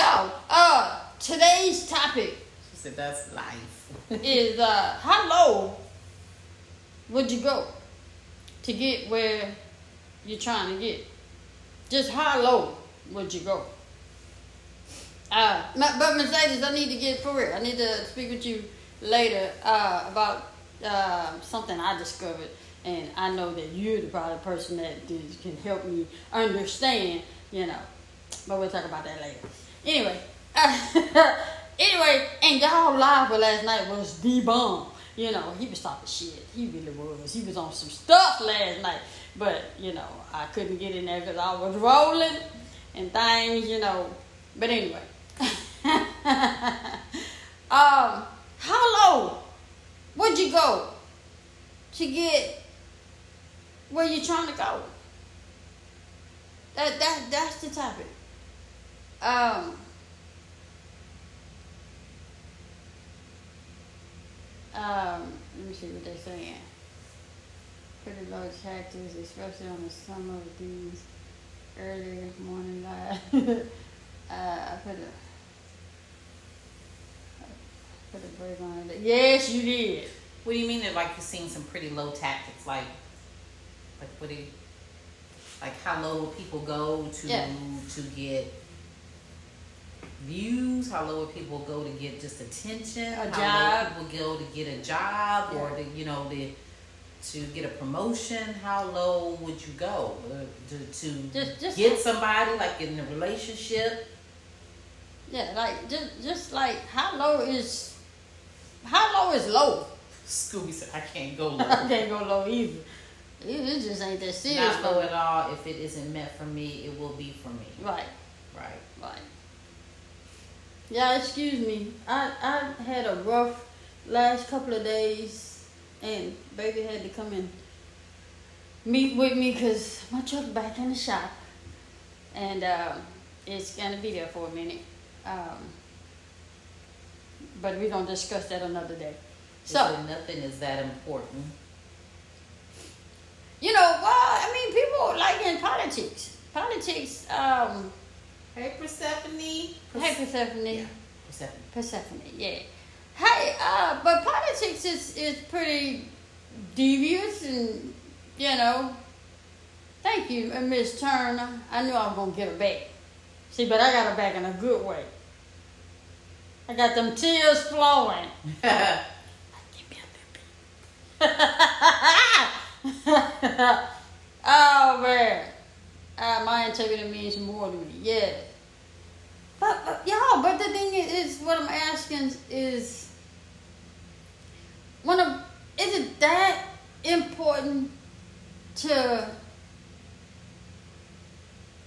y'all, uh, today's topic She said that's life. is uh, how low would you go to get where you're trying to get? Just how low would you go? Uh, but Mercedes, I need to get for real. I need to speak with you later uh, about uh, something I discovered, and I know that you're the probably person that can help me understand. You know, but we'll talk about that later. Anyway, anyway, and y'all live for last night was the bomb. You know, he was talking shit. He really was. He was on some stuff last night. But, you know, I couldn't get in there because I was rolling and things, you know. But anyway. um, how low would you go to get where you're trying to go? That that that's the topic. Um Um, let me see what they're saying. Pretty low tractors, especially on the summer of these early morning light. uh, I put a put a break on it. Yes, you did. What do you mean that like you've seen some pretty low tactics? Like, like what do you, like how low will people go to Yeah. to get views? How low will people go to get just attention? A how job. low people go to get a job or to you know to to get a promotion? How low would you go uh, to to Just- just- get somebody like in a relationship? Yeah, like just just like how low is how low is low? Scooby said, "I can't go low." I can't go low either. It it just ain't that serious Not for low me. at all. If it isn't meant for me, it will be for me. Right. Right. Yeah, excuse me. I I had a rough last couple of days, and baby had to come and meet with me because my truck back in the shop, and um, it's gonna be there for a minute. Um, but we gonna discuss that another day. So So nothing is that important. you know, well, I mean, people like in politics. Politics. Um, Hey Persephone. hey, Persephone. Yeah. Persephone. Persephone, yeah. Hey, uh, but politics is, is pretty devious and, you know. Thank you, uh, Miss Turner. I knew I was going to get her back. See, but I got her back in a good way. I got them tears flowing. Give me a little oh, man. Uh, my integrity means more to me, yeah. But, but y'all, but the thing is, is, what I'm asking is, when a, is it that important to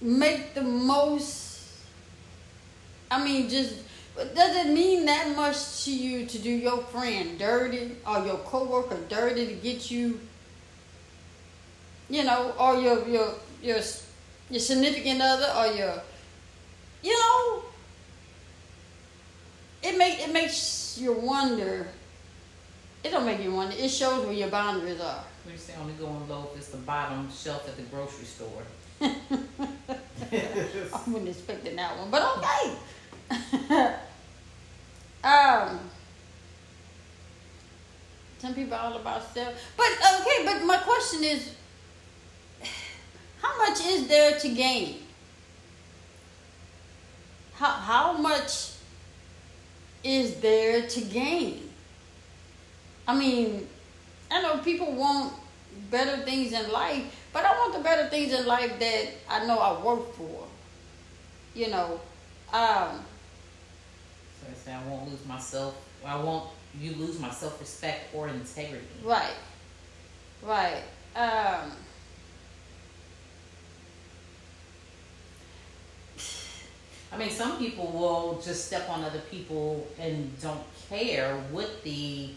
make the most? I mean, just does it mean that much to you to do your friend dirty or your coworker dirty to get you? You know, or your your your your significant other or your you know, it make it makes you wonder. It don't make you wonder. It shows where your boundaries are. We say only going low if it's the bottom shelf at the grocery store. I wasn't expecting that one, but okay. um, some people are all about stuff, but okay. But my question is, how much is there to gain? How how much is there to gain? I mean, I know people want better things in life, but I want the better things in life that I know I work for. You know, um, So I say I won't lose myself. I won't you lose my self respect or integrity. right, right. Um, I mean, some people will just step on other people and don't care what the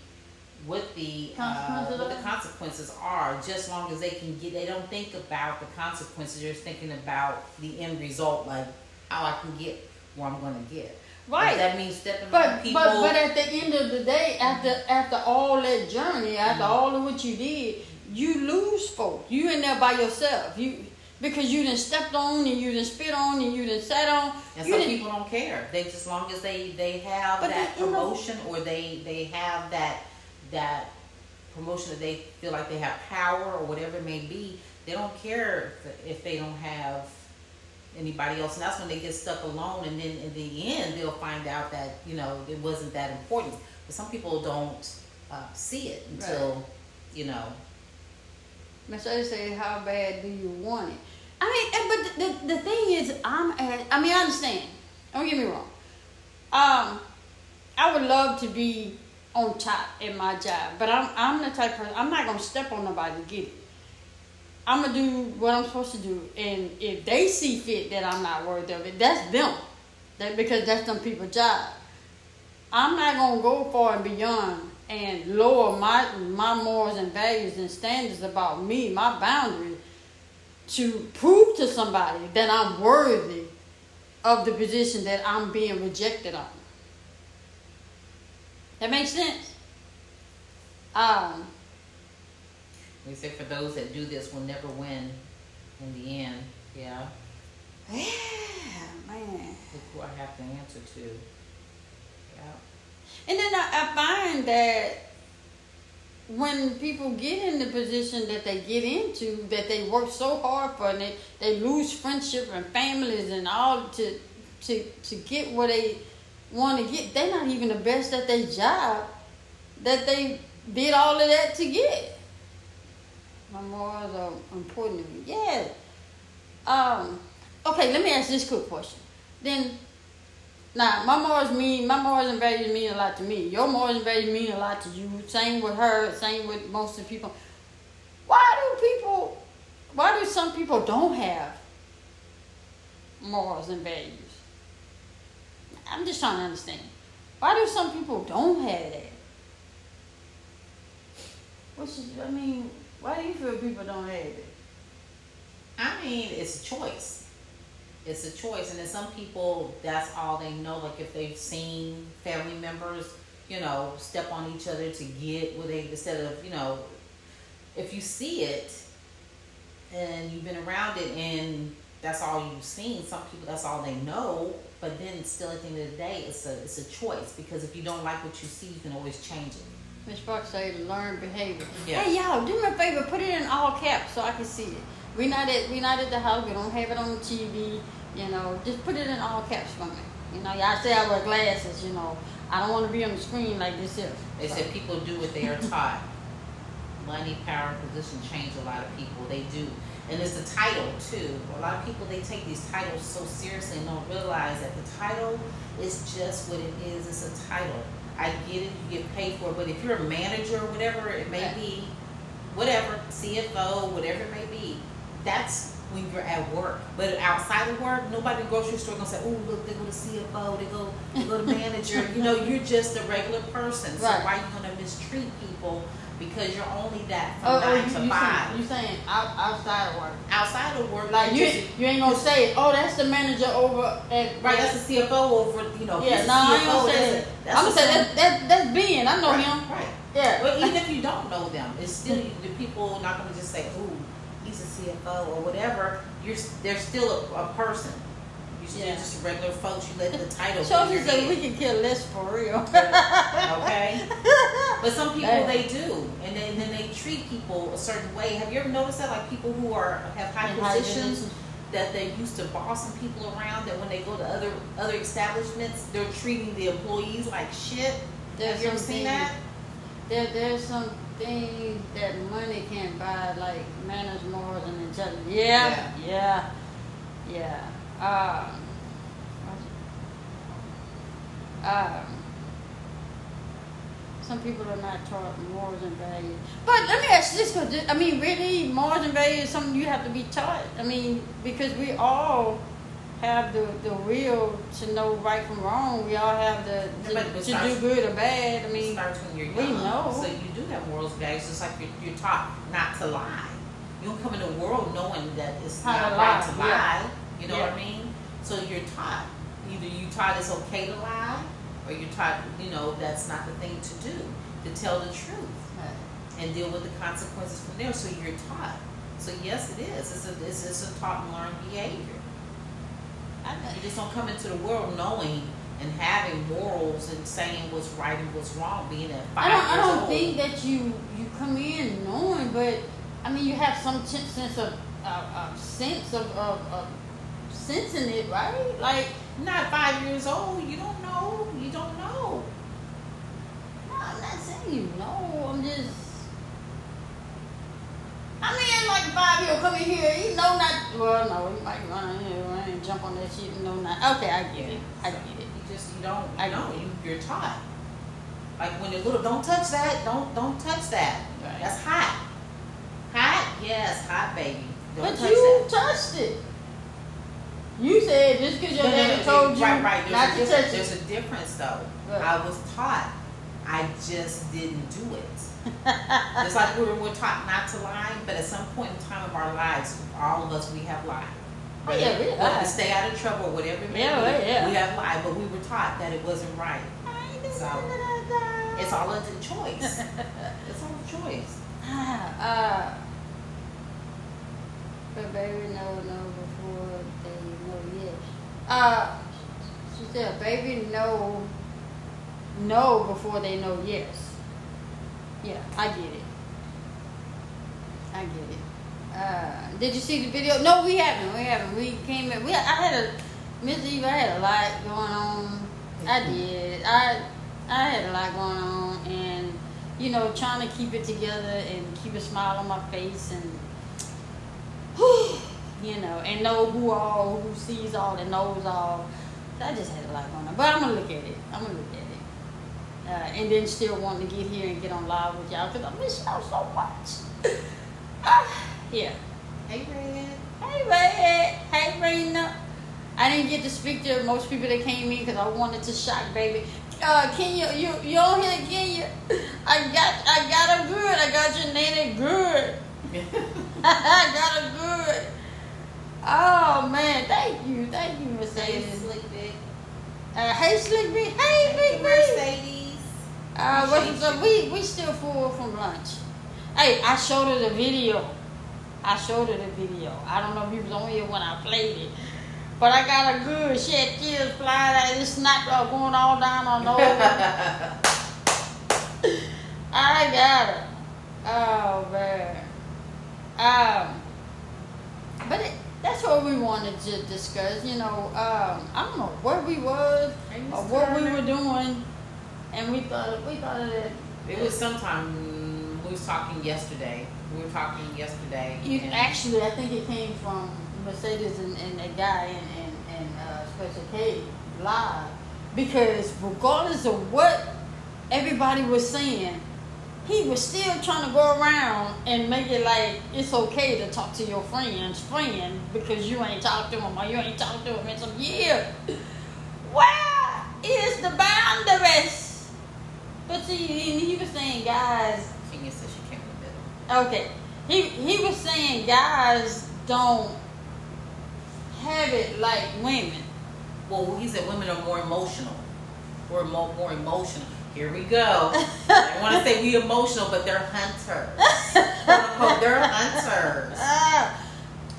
what the uh, Consequences what the are. consequences are. Just long as they can get, they don't think about the consequences. They're just thinking about the end result, like how I can get where I'm going to get. Right. If that means stepping on but people. but but at the end of the day, after after all that journey, after all of what you did, you lose folk. You in there by yourself. You because you didn't stepped on and you didn't spit on and you didn't sat on. And some people don't care. They just as long as they they have But that they- you know- promotion or they they have that that promotion that they feel like they have power or whatever it may be. They don't care if, if they don't have anybody else, and that's when they get stuck alone. And then in the end, they'll find out that you know it wasn't that important. But some people don't uh, see it until you know. Miss A say, "How bad do you want it?" I mean, but the, the thing is, I'm. At, I mean, I understand. Don't get me wrong. Um, I would love to be on top at my job, but I'm I'm the type person. I'm not gonna step on nobody to get it. I'm gonna do what I'm supposed to do, and if they see fit that I'm not worthy of it, that's them. That because that's them people's job. I'm not gonna go far and beyond and lower my my morals and values and standards about me, my boundaries, to prove to somebody that I'm worthy of the position that I'm being rejected on. That makes sense. Um, They say for those that do this will never win in the end. Yeah, yeah, man. look who I have to answer to. And then I, I find that when people get in the position that they get into, that they work so hard for, and they, they lose friendship and families and all to to to get what they want to get, they're not even the best at their job that they did all of that to get. My morals are important to me. Yeah. Um. Okay, let me ask this quick question. Then now, my morals mean my morals and values mean a lot to me. Your morals and values mean a lot to you. Same with her. Same with most of the people. Why do people? Why do some people don't have morals and values? I'm just trying to understand. Why do some people don't have that? What's I mean? Why do you feel people don't have it? I mean, it's a choice. It's a choice, and then some people, that's all they know. Like if they've seen family members, you know, step on each other to get what they instead of, you know, if you see it and you've been around it and that's all you've seen, some people that's all they know. But then still at the end of the day, it's a it's a choice because if you don't like what you see, you can always change it. Miss Fox say learn behavior. Yeah. Hey y'all, do me a favor, put it in all caps so I can see it. We not at we not at the house. We don't have it on TV. You know, just put it in all caps for me. You know, y'all say I wear glasses. You know, I don't want to be on the screen like this here. They said people do what they are taught. Money, power, and position change a lot of people. They do. And it's the title too. A lot of people they take these titles so seriously and don't realize that the title is just what it is. It's a title. I get it, you get paid for it, but if you're a manager or whatever it may be, whatever, CFO, whatever it may be, that's when you're at work. But outside of work, nobody in the grocery store gonna say, "Oh, look, they go to CFO, they go, they go to manager." you know, you're just a regular person. So Right. why are you gonna mistreat people because you're only that from Oh, oh, nine you, to you five? saying you saying out, outside of work? outside of work, Like you you, just, you ain't gonna say, oh, that's the manager over at right? That's the CFO over, you know. Yeah, no, the I ain't CFO, gonna say that's that. a- that's I'm gonna say that, that that's Ben. I know right, him. Right. Yeah. Well, even if you don't know them, it's still the people not going to just say, "Ooh, CFO" or whatever. You're they're still a, a person. You're still Yeah. just regular folks. You let the title. Shows be you say we can kill less for real. okay. But some people Hey. they do, and then, and then they treat people a certain way. Have you ever noticed that? Like people who are have high positions. That they used to bossing people around. That when they go to other other establishments, they're treating the employees like shit. There's have you ever seen that? There, there's some things that money can't buy, like manners, morals, and intelligence. Yeah, yeah, yeah. Um, um, some people are not taught morals and values. But let me ask you this: 'cause I mean, really, morals and values is something you have to be taught. I mean, because we all have the, the will to know right from wrong. We all have the to, Yeah, it to starts- do good or bad. I mean, starts when you're we know. So you do and values, just like you're, you're taught not to lie. You don't come in the world knowing that it's How not to right lie, to yeah. lie. You know what I mean? So you're taught. Either you taught it's okay to lie, or you're taught, you know, that's not the thing to do. To tell the truth and deal with the consequences from there. So you're taught. So yes, it is. It's a it's, it's a taught and learned behavior. You just don't come into the world knowing and having morals and saying what's right and what's wrong. Being at five I don't. I don't old. think that you you come in knowing, but I mean you have some sense of uh, uh, sense of, of, of sense in it, right? Like not five years old. You don't know. You don't know. no, I'm not saying you know. I'm just. I mean, like five year old come in here, he know not. Well, no, he might run in here and jump on that shit and know not. Okay, I get it. I get it. You just you don't. I know. You, you're taught. Like when you're little, don't touch that. Don't don't touch that. Right. That's hot. Hot? Yes, hot baby. Don't But touch you that. touched it. You said just because your No, daddy no, told you right, right. There's not a to touch There's it. a difference though. Right. I was taught. I just didn't do it. It's like we're, we're taught not to lie, but at some point in time of our lives, all of us we have lied. Oh, yeah, we. To stay out of trouble, whatever it may Yeah, be, yeah. we have lied, but we were taught that it wasn't right. So it's all a choice. it's all a choice. uh, but baby, no, no, before they know yes. Uh, she said, baby, no, no, before they know yes. Yeah, I get it. I get it. Uh, did you see the video? No, we haven't. We haven't. We came in. We I had a Miss Eve. I had a lot going on. I did. I I had a lot going on, and you know, trying to keep it together and keep a smile on my face, and you know, and know who all who sees all and knows all. I just had a lot going on, but I'm gonna look at it. I'm gonna look at it, uh, and then still wanting to get here and get on live with y'all because I miss y'all so much. Ah, yeah. Hey, Red. Hey, Red. Hey, Rena. I didn't get to speak to most people that came in because I wanted to shock, baby. Uh, Kenya, you you on here, Kenya? I got I got her good. I got your name good. I got her good. Oh man, thank you, thank you, Hey, Mercedes. Slick Vic. Uh, hey, Slick B. Hey, Big. Mercedes. Uh, what's up? We we still full from lunch. Hey, I showed her the video. I showed her the video. I don't know if you was on here when I played it, but I got a good. She had tears flying out. This snot uh, going all down on her. I got it. Oh man. Um, but it, that's what we wanted to discuss. You know, um, I don't know where we was or what we were doing, and we thought we thought of that. It was sometime we was talking yesterday. We were talking yesterday. You, actually, I think it came from Mercedes and, and that guy and, and, and uh, Special K live. Because regardless of what everybody was saying, he was still trying to go around and make it like it's okay to talk to your friend's friend because you ain't talked to him or you ain't talked to him in some years. Where is the boundaries? But see, he was saying, guys, Said she came in the middle. Okay. He he was saying guys don't have it like women. Well, he said women are more emotional. We're more, more emotional. Here we go. I want to say we emotional, but they're hunters. They're hunters. Uh,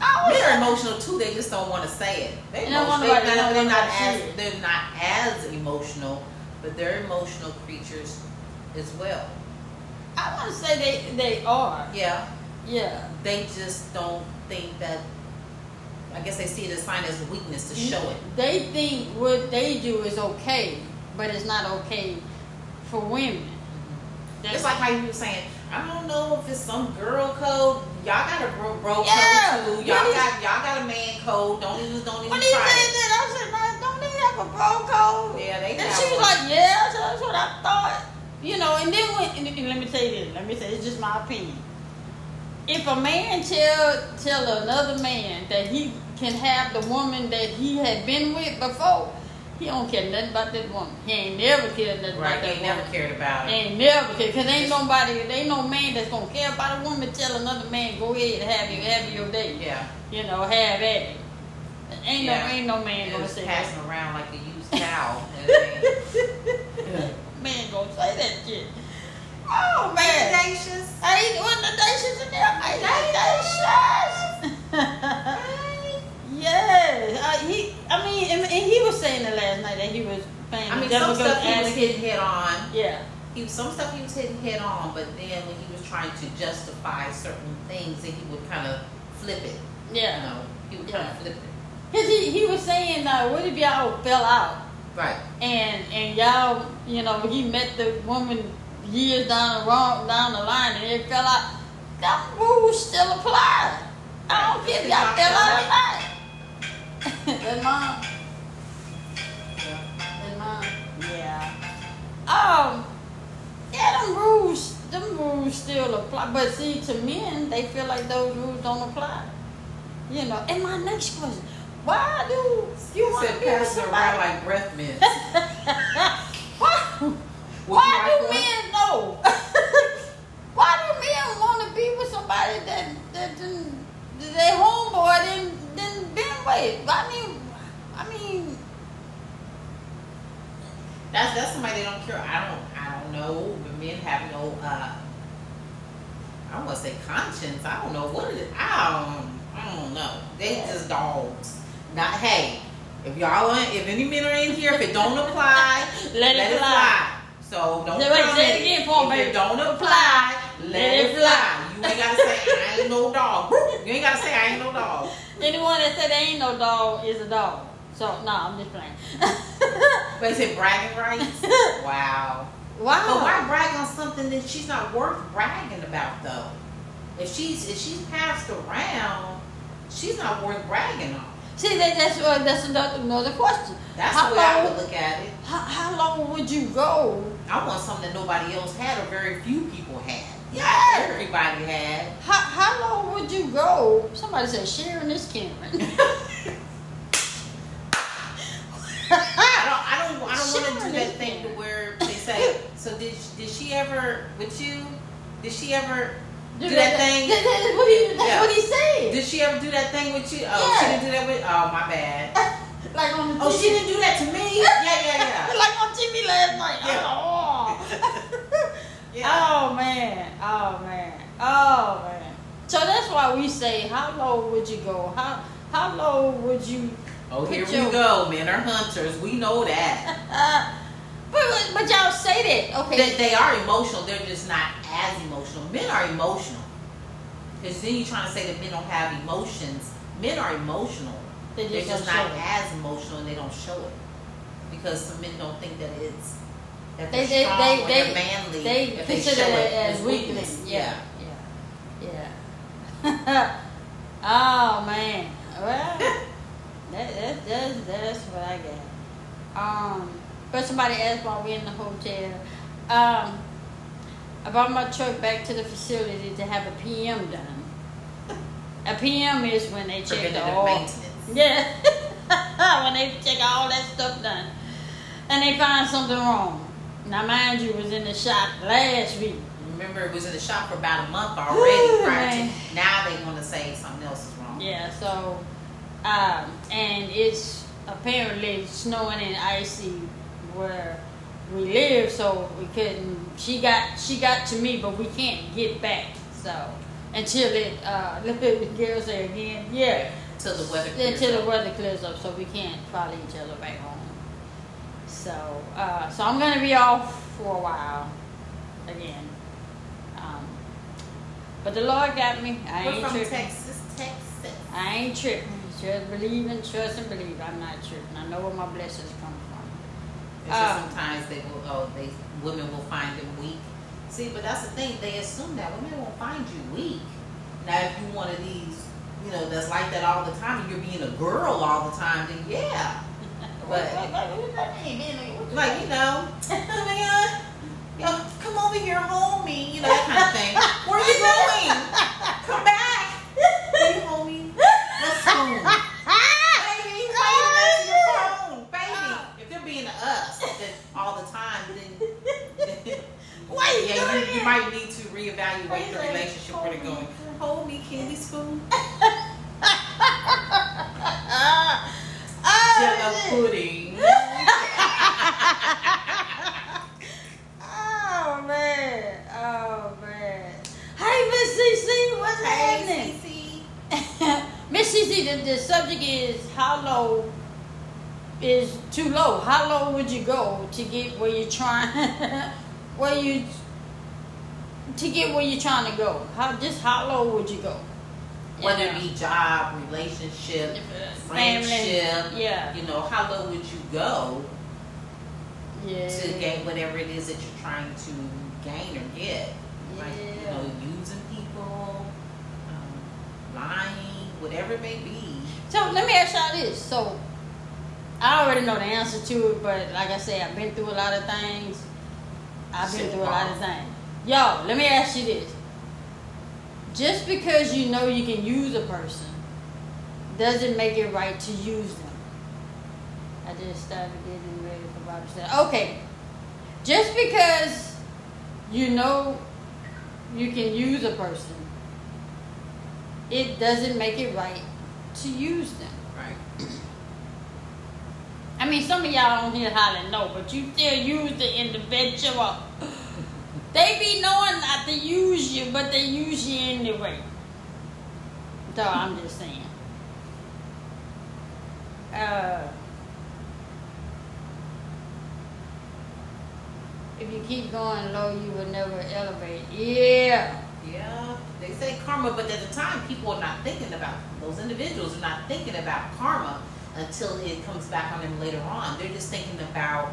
I Men are emotional too. They just don't want to say it. They They don't emotional. wanna They, let- they're, don't as they're not as emotional, but they're emotional creatures as well. I want to say they they are. Yeah, Yeah. they just don't think that. I guess they see it as sign as a weakness to show it. They think what they do is okay, but it's not okay for women. Mm-hmm. That's It's like how you were saying. I don't know if it's some girl code. Y'all got a bro, bro Yeah. code too. Y'all got y'all got a man code. Don't even don't even when he said that, I said, "Nah, don't they have a bro code? Yeah, they And she was like, yeah, so that's what I thought. You know, and then when, and, and let me tell you this, let me say, it's just my opinion. If a man tell tell another man that he can have the woman that he had been with before, he don't care nothing about that woman. He ain't never cared nothing Right, about that they never cared about it. Ain't never care, cause ain't nobody, there ain't no man that's gonna care about a woman. Tell another man, go ahead, and have you, have your day. Yeah, You know, have at it. Ain't Yeah. no, ain't no man gonna was say that. passing around like a used cow. man gonna say that shit. Oh man. Audacious. I ain't one audacious in there. I audacious. yes. Uh, he. I mean, and, and he was saying it last night that he was playing. I the mean, some stuff he was hitting head on. Yeah. He was some stuff he was hitting head on, but then when he was trying to justify certain things, then he would kind of flip it. Yeah. You Yeah. know, he would kind Yeah. of flip it. Cause he, he was saying, uh, what if y'all fell out Right. and and y'all, you know, he met the woman years down the wrong down the line and it fell out. That rules still apply. I don't care if y'all fell out or not. That's mom. Yeah. That's mom. Yeah. Um. Yeah, them rules, them rules still apply. But see, to men, they feel like those rules don't apply. You know. And my next question: Why do you want to be with somebody? like breath mints. why? Why do men know? Why do men want to be with somebody that that didn't, that they homeboy didn't didn't been with? I mean, I mean, That's that's somebody they don't care. I don't I don't know. But men have no uh I don't want to say conscience. I don't know what it is. I don't I don't know. They Yeah. just dogs. Not hey. If y'all are, if any men are in here, if it don't apply, let, it fly. So don't Say- wait, say it in. again for if me. it don't apply, let, it fly. You ain't gotta say I ain't no dog. You ain't gotta say I ain't no dog. Anyone that said they ain't no dog is a dog. So no, I'm just playing. But is it bragging rights? wow. wow. But why brag on something that she's not worth bragging about though? If she's if she's passed around, she's not worth bragging on. See, that, that's uh, that's another, another question. That's how the way I would look at it. how, how long would you go? I want something that nobody else had or very few people had. Yeah. Everybody had. How, how long would you go? Somebody said sharing this Cameron. I don't I don't I don't want to do that thing to where they say so did did she ever with you? Did she ever Do Do that thing. That, that's what he, that's Yeah. what he said. did she ever do that thing with you? Oh, she didn't do that with oh my bad. like on the Oh, she didn't do that to me? Yeah, yeah, yeah. like on TV last night. Yeah. Oh. Yeah. oh man. Oh man. Oh man. So that's why we say, how low would you go? How how low would you? Oh, here Put we go. Men are hunters. We know that. But but- y'all say that, okay? They, they are emotional. They're just not as emotional. Men are emotional. Because then you're trying to say that men don't have emotions. Men are emotional. They They're just just it. as emotional and they don't show it. Because some men don't think that it's that They- they- they- they- manly. they if consider show it as weakness. Yeah, yeah, yeah. oh man, well, that, that, that's that's what I got. Um, but somebody asked while we in the hotel. Um, I brought my truck back to the facility to have a PM done. A PM is when they check the oil. maintenance. Yeah. when they check all that stuff done. And they find something wrong. Now mind you, it was in the shop last week. Remember, it was in the shop for about a month already. prior to, now they want to say something else is wrong. Yeah, so um and it's apparently snowing and icy where we live so we couldn't she got she got to me but we can't get back. So until it uh let me girl say again, yeah. Until the weather clears until the weather clears up, so we can't follow each other back home. So, uh, so I'm gonna be off for a while again. Um, but the Lord got me. I We're ain't from tripping. Texas, Texas. I ain't tripping. Just believe and trust and believe. I'm not tripping. I know where my blessings come from. It's Um, sometimes they will, oh, they women will find them weak. See, but that's the thing. They assume that women won't find you weak. Now, if you one of these, you know, that's like that all the time, and you're being a girl all the time, then yeah. But like you know, oh my God, you know, come over here, hold me, you know that kind of thing. evaluate the relationship where they're. Hold me, candy spoon. oh, Jello pudding. oh man, oh man. Hey, Miss CC, what's happening? Miss CC, the, the subject is how low is too low. How low would you go to get where you're trying, where you to get where you're trying to go? How just how low would you go? Whether Yeah. it be job, relationship, Family, friendship, yeah. you know, how low would you go Yeah. to gain whatever it is that you're trying to gain or get? Like, you know, using people, um, lying, whatever it may be. So let me ask y'all this. So I already know the answer to it, but like I said, I've been through a lot of things. I've been Shit, through a lot of things. Yo, let me ask you this. Just because you know you can use a person doesn't make it right to use them. I just started getting ready for Bible study. Okay. Just because you know you can use a person, it doesn't make it right to use them. Right. I mean, some of y'all on here hollering no, but you still use the individual. They be knowing not to use you, but they use you anyway. So I'm just saying. Uh, if you keep going low, you will never elevate. Yeah. Yeah, they say karma, but at the time, people are not thinking about those individuals are not thinking about karma until it comes back on them later on. They're just thinking about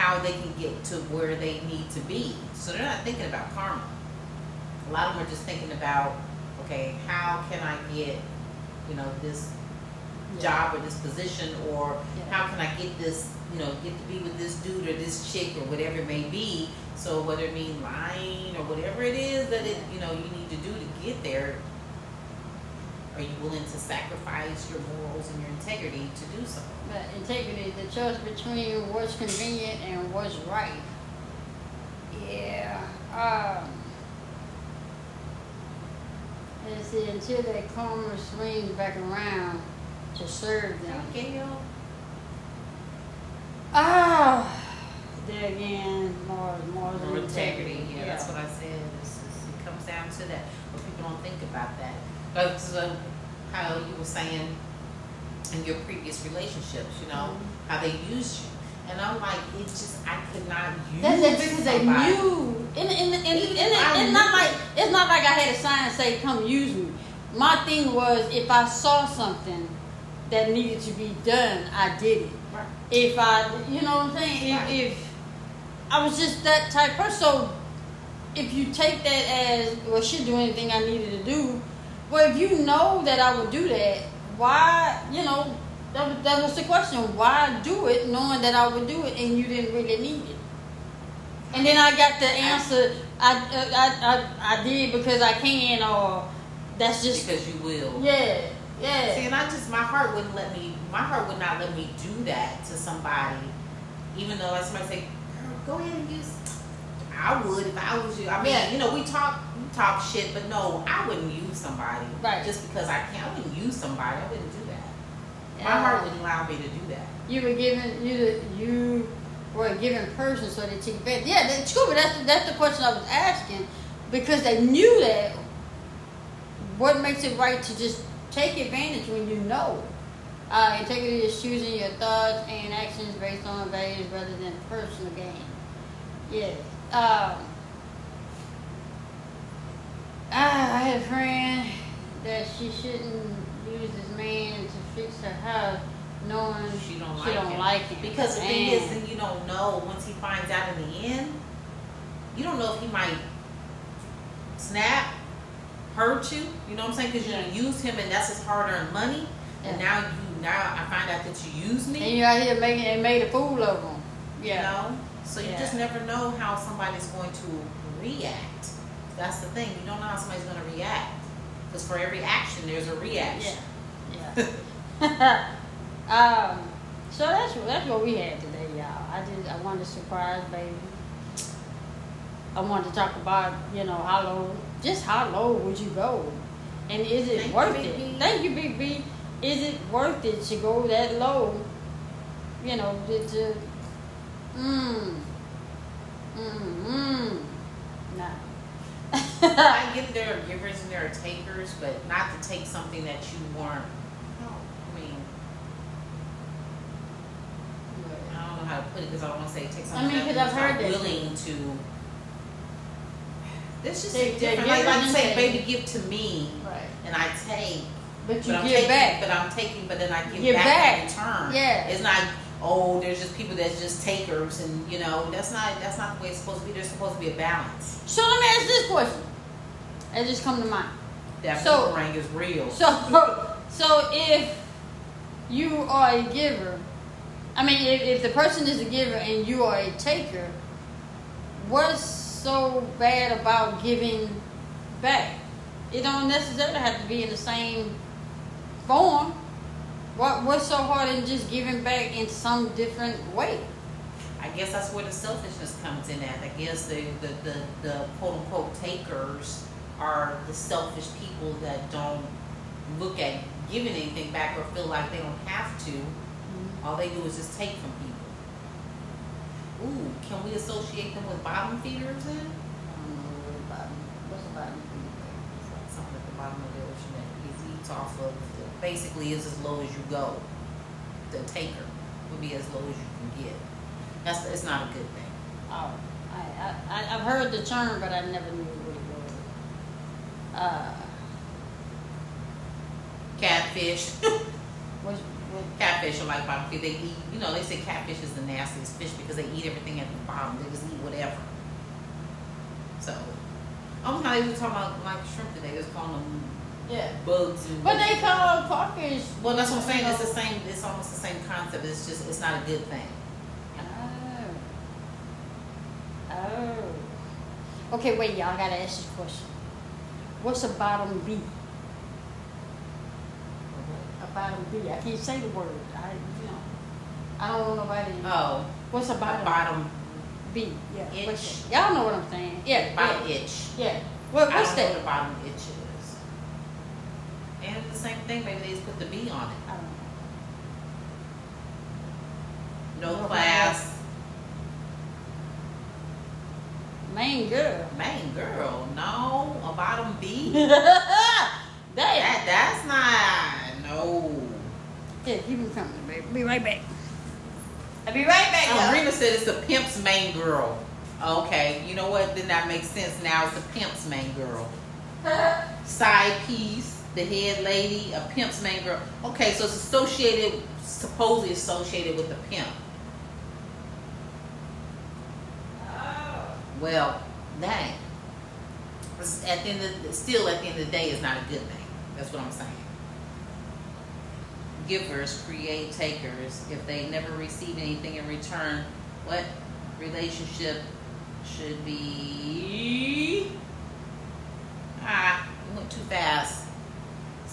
how they can get to where they need to be. So they're not thinking about karma. A lot of them are just thinking about, okay, how can I get, you know, this job or this position, or Yeah. how can I get this, you know, get to be with this dude or this chick or whatever it may be. So whether it mean lying or whatever it is that it, you know, you need to do to get there, are you willing to sacrifice your morals and your integrity to do so? But integrity, the choice between what's convenient and what's right. Yeah. Um, and see, until that karma swings back around to serve them. Gail. Ah, there again, more, more than integrity, integrity. yeah, that's what I said. It's, it's, it comes down to that, but people don't think about that. But so, how you were saying in your previous relationships, you know, Mhm. how they used you, and I'm like, it just I could not use That's just because they somebody. knew. And, and, and, and, Even and if it's not like it's not like I had a sign say come use me. My thing was if I saw something that needed to be done, I did it. Right. If I, you know what I'm saying? If, Right. if I was just that type person, so if you take that as well, she'll do anything I needed to do. Well, if you know that I would do that, why? You know, that, was- that was the question. Why do it knowing that I would do it and you didn't really need it? And then I got the answer. I I I, I did because I can, or that's just because you will. yeah, Yeah. See, and I just my heart wouldn't let me. My heart would not let me do that to somebody, even though like somebody say, "Girl, go ahead and use." I would if I was you. I mean, Yeah. you know, we talk we talk shit, but no, I wouldn't use somebody Right. just because I can't, I wouldn't use somebody. I wouldn't do that. My heart wouldn't allow me to do that. You were given you the you were a given person, so they took advantage. Yeah, that's true. But that's the, that's the question I was asking because they knew that. What makes it right to just take advantage when you know? Uh, integrity is choosing your thoughts and actions based on values rather than personal gain. Yeah. Um, ah, I had a friend that she shouldn't use this man to fix her house, knowing She don't she like don't him. like him. Because the thing is, then you don't know once he finds out in the end. You don't know if he might snap, hurt you. You know what I'm saying? Because you Yeah. you use him and that's his hard-earned money. And now you now I find out that you use me. and you're out here making and made a fool of him. You know, so you just never know how somebody's going to react. That's the thing. You don't know how somebody's going to react. Because for every action, there's a reaction. Yeah. Yeah. um, so that's that's what we had today, y'all. I just I wanted to surprise baby. I wanted to talk about, you know, how low just how low would you go? And is it Thank you, worth Big it? B. Thank you, Big B. Is it worth it to go that low? You know, to, to mm, mm, mm, nah. I get there are givers and there are takers, but not to take something that you weren't. No, I mean, I don't know how to put it because I don't want to say take something. I mean, because I've heard that willing to. This just They- different. Like, like givers say, baby, give to me, Right. and I take. But you but give taking, back. But I'm taking, but then I give, Give back, back. in return. Yeah. It's not. Oh, there's just people that's just takers, and you know that's not that's not the way it's supposed to be. There's supposed to be a balance. So let me ask this question. It just come to mind. That So- boomerang is real. So, so if you are a giver, I mean, if, if the person is a giver and you are a taker, what's so bad about giving back? It don't necessarily have to be in the same form. What What's so hard in just giving back in some different way? I guess that's where the selfishness comes in at. I guess the, the, the, the quote unquote takers are the selfish people that don't look at giving anything back or feel like they don't have to. Mm-hmm. All they do is just take from people. Ooh, can we associate them with bottom feeders then? I don't what about what's about It's like something at the bottom of the ocean that he eats off of. Basically, is as low as you go. The taker would be as low as you can get. That's it's not a good thing. Oh, I, I, I- I've heard the term, but I never knew what it was. Uh, Catfish. what's, what, catfish are like bottom feed. They eat, you know, they say catfish is the nastiest fish because they eat everything at the bottom. They just eat whatever. So, I'm not even talking about like shrimp today. They're calling them yeah. bugs. And But they call crawfish. well, that's what I'm saying. It's the same. It's almost the same concept. It's just it's not a good thing. Oh. Oh. Okay, wait, y'all. I gotta ask this question. What's a bottom B? A bottom B. I can't say the word. I, you know, I don't know nobody. Oh, What's a a bottom, bottom B? Yeah. itch. Y'all know what I'm saying? Yeah. bottom yeah. itch. Yeah. What, I what's that? bottom itch is. And it's the same thing. Maybe they just put the B on it. I don't know. No No class. Main girl. Main girl, no, a bottom B. That that's not no. Yeah, keep me coming, baby. Be right back. I'll be right back, Oh. Rena said it's a pimp's main girl. Okay, you know what? Then that makes sense. Now it's a pimp's main girl. Side piece, the head lady, a pimp's main girl. Okay, so it's associated, supposedly associated with the pimp. Well, dang. At the end of the, still at the end of the day, it's not a good thing. That's what I'm saying. Givers create takers. If they never receive anything in return, what relationship should be? Ah, went too fast.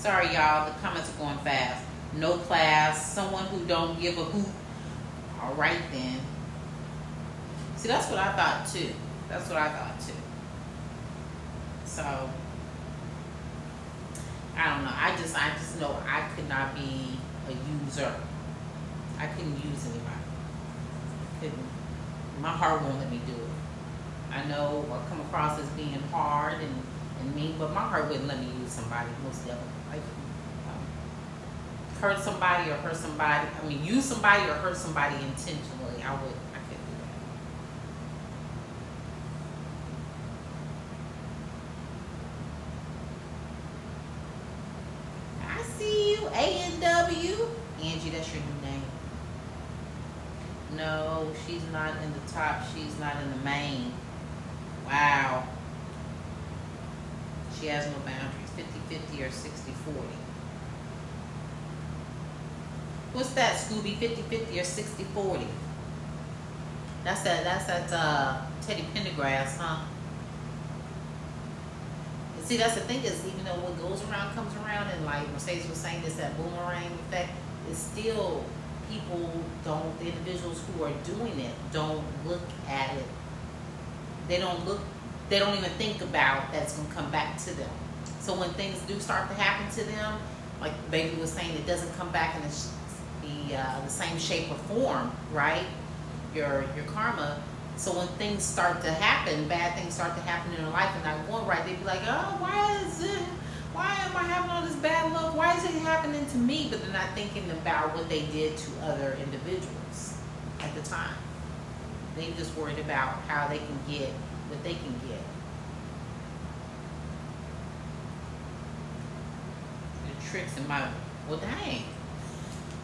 Sorry, y'all. The comments are going fast. No class. Someone who don't give a hoot. All right then. See, that's what I thought too. That's what I thought too. So I don't know. I just I just know I could not be a user. I couldn't use anybody. Couldn't. My heart won't let me do it. I know I come across as being hard and, and mean, but my heart wouldn't let me use somebody most definitely. Hurt somebody or hurt somebody. I mean, use somebody or hurt somebody intentionally. I would. I couldn't do that. I see you, A and W. Angie, that's your new name. No, she's not in the top. She's not in the main. Wow. She has no boundaries. 50-50 or 60-40. What's that, Scooby? 50-50 or 60-40? That's that that's that uh Teddy Pendergrass, huh? See that's the thing is even though what goes around comes around and like Mercedes was saying this that boomerang effect, it's still people don't the individuals who are doing it don't look at it. They don't look they don't even think about that's gonna come back to them. So when things do start to happen to them, like Baby was saying, it doesn't come back in sh- the, uh, the same shape or form, right? Your your karma, So when things start to happen, bad things start to happen in their life and not going right, they'd be like, oh, why is it? Why am I having all this bad luck? Why is it happening to me? But they're not thinking about what they did to other individuals at the time. They just worried about how they can get what they can get. The tricks in my well, dang.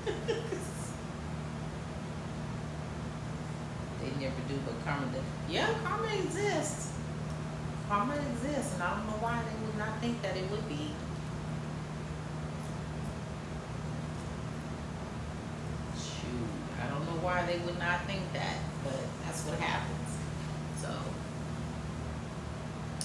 they never do, but karma. Does. Yeah, karma exists. Karma exists, and I don't know why they would not think that it would be. Shoot, I don't know why they would not think that, but that's what happens. So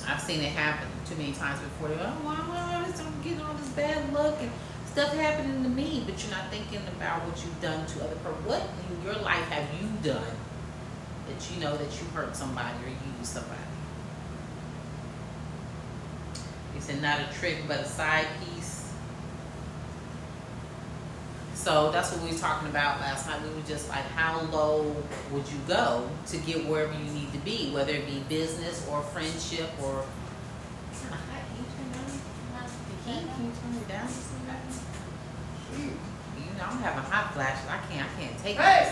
I've seen it happen too many times before. They're like, oh, why am I always getting all this bad luck and stuff happening to me, but you're not thinking about what you've done to other people. What in your life have you done that you know that you hurt somebody or used somebody? He said, not a trick, but a side piece. So that's what we were talking about last night. We were just like, how low would you go to get wherever you need to be, whether it be business or friendship or. Can you turn down the heat? Can you turn it down? You know, I'm having hot flashes. I can't. I can't take Hey.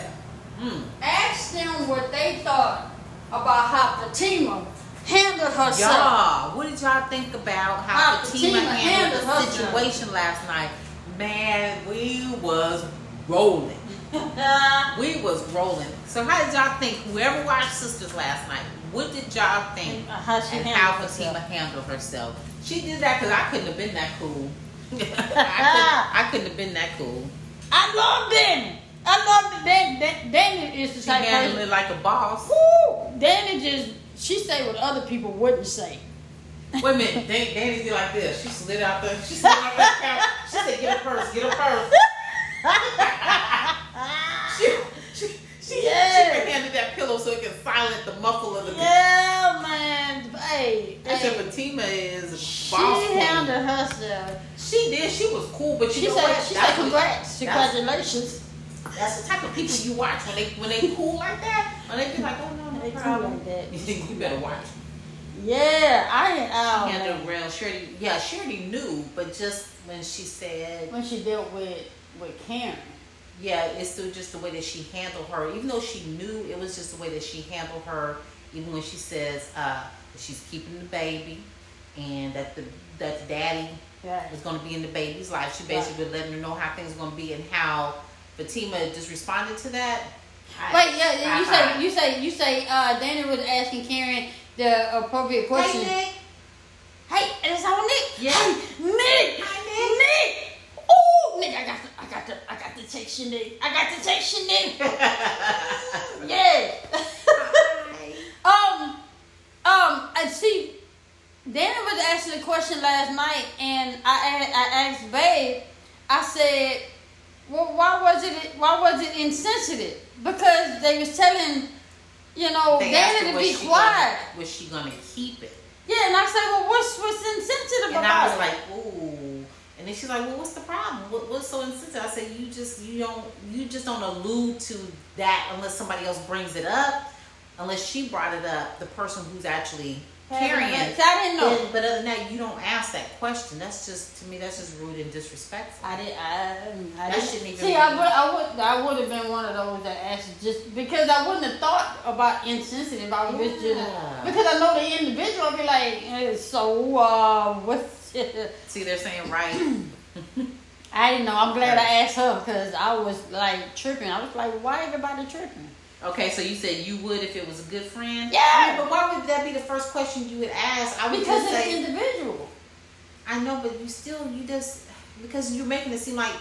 this. Mm. Ask them what they thought about how Fatima handled herself. Y'all, what did y'all think about how How Fatima Fatima handled the handled herself. situation last night? Man, we was rolling. We was rolling. So how did y'all think? Whoever watched Sistas last night, what did y'all think? And how she and handled how herself. Fatima handled herself? She did that because I couldn't have been that cool. I, couldn't, I couldn't have been that cool. I love Danny. I love Danny. Dan- Danny is the She type handled person. it like a boss. Woo! Danny just she say what other people wouldn't say. Wait a minute, Danny, Danny did like this. She slid out the. She slid out the couch. She said, "Get a purse, get a purse." She, she, she, Yeah. she handed that pillow so it can silence the muffle of the. Man. Hey, hey. Fatima is She handled herself. She did. She was cool, but you She know said, what? she That's said, congrats, congratulations. That's the type of people you watch when they when they cool like that. When they be like, "Oh no, no They cool problem." like that. You think you better watch. Yeah, I ain't out. Real. She already, yeah, she already knew, but just when she said when she dealt with with Karen. Yeah, it's still just the way that she handled her. Even though she knew, it was just the way that she handled her. Even when she says uh, she's keeping the baby, and that the that the daddy Yeah. is going to be in the baby's life, she basically letting her know how things are going to be and how Fatima just responded to that. I- Wait, yeah, you say you say you say uh Danny was asking Karen the appropriate question. Hey, Nick. Hey, it's on Nick. Yeah. Hey, Nick. Hi, Nick. Oh, Nick, I got the, I got the, I got the text you, Nick. I got the text you, Nick. yeah. um, um, I see. Danny was asking a question last night, and I I asked Babe. I said, "Well, why was it? Why was it insensitive? Because they was telling, you know, They Danny to be quiet." Gonna, was she going to keep it? Yeah, and I said, well, what's what's insensitive And about I was it? like, ooh. And then she's like, well, what's the problem? What, what's so insensitive? I said, you just you don't you just don't allude to that unless somebody else brings it up. Unless she brought it up, the person who's actually carrying. See, I didn't know. Then- but other than that, you don't ask that question. That's just to me. That's just rude and disrespectful. I did. I, I That didn't. shouldn't even See, I would, I would, I would have been one of those that asked just because I wouldn't have thought about insensitive. I was just because I know the individual. I'd be like, eh, so uh, what's? See, they're saying right. I didn't know. I'm glad I asked her because I was like tripping. I was like, why everybody tripping? Okay, so you said you would if it was a good friend. Yeah. I mean, but why would that be the first question you would ask? I would Because just of say. the individual. I know, but you still you just because you're making it seem like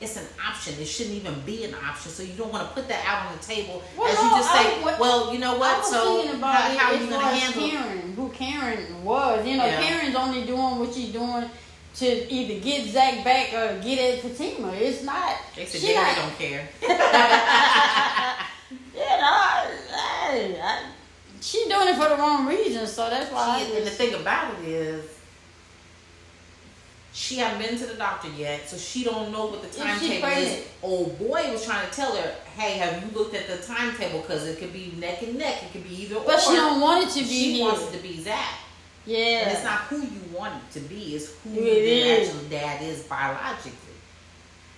it's an option. It shouldn't even be an option. So you don't want to put that out on the table Well, as no, you just say, what- well, you know I what? was So thinking about how, it how are you far gonna as handle? Karen, who Karen was. You know, Yeah. Karen's only doing what she's doing to either get Zach back or get at Fatima. It's not. They said she not- don't care. Yeah, no, I, I, she doing it for the wrong reason, so that's why. She, I and the thing about it is, she hadn't been to the doctor yet, so she don't know what the timetable is. Old boy was trying to tell her, "Hey, have you looked at the timetable? Because it could be neck and neck. It could be either But or." she don't want it to be She wants it to be Zach. yeah. And it's not who you want it to be; it's who is. actual dad is biologically.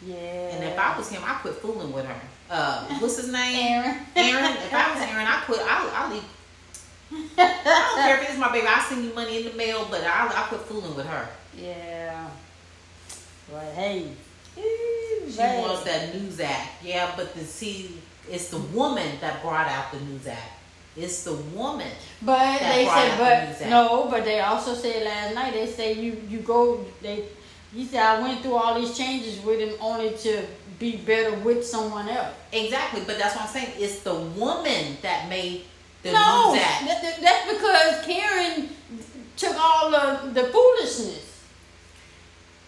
yeah. And if I was him, I quit fooling with her. Uh, what's his name? Aaron. Aaron. If I was Aaron, I quit. I I leave. I don't care if it's my baby. I'll send you money in the mail, but I I quit fooling with her. Yeah. But hey. She wants that new Zach. Yeah, but the see, it's the woman that brought out the new Zach. It's the woman. But they said, the but act. no, but they also said last night. They say you you go. They he said I went through all these changes with him only to be better with someone else. Exactly, but that's what I'm saying. It's the woman that made the no, that- that- that's because Karen took all of the foolishness.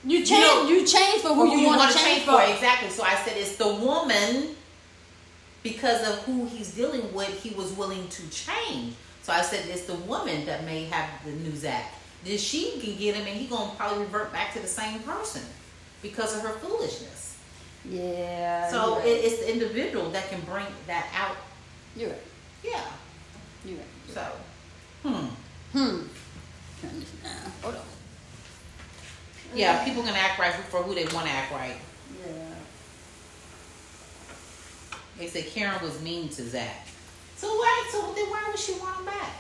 You change. know, you change for who, who you, want wanna to change for. Exactly. So I said it's the woman because of who he's dealing with. He was willing to change. So I said it's the woman that may have the new Zach. Then she can get him, and he gonna probably revert back to the same person because of her foolishness. Yeah. So you're it, it's the individual that can bring that out. you're right. Yeah. You're right. So, hmm. Hmm. Turn this down. Hold on. Yeah, people can act right for who they want to act right. Yeah. They said Karen was mean to Zach. So why? So then why would she want him back?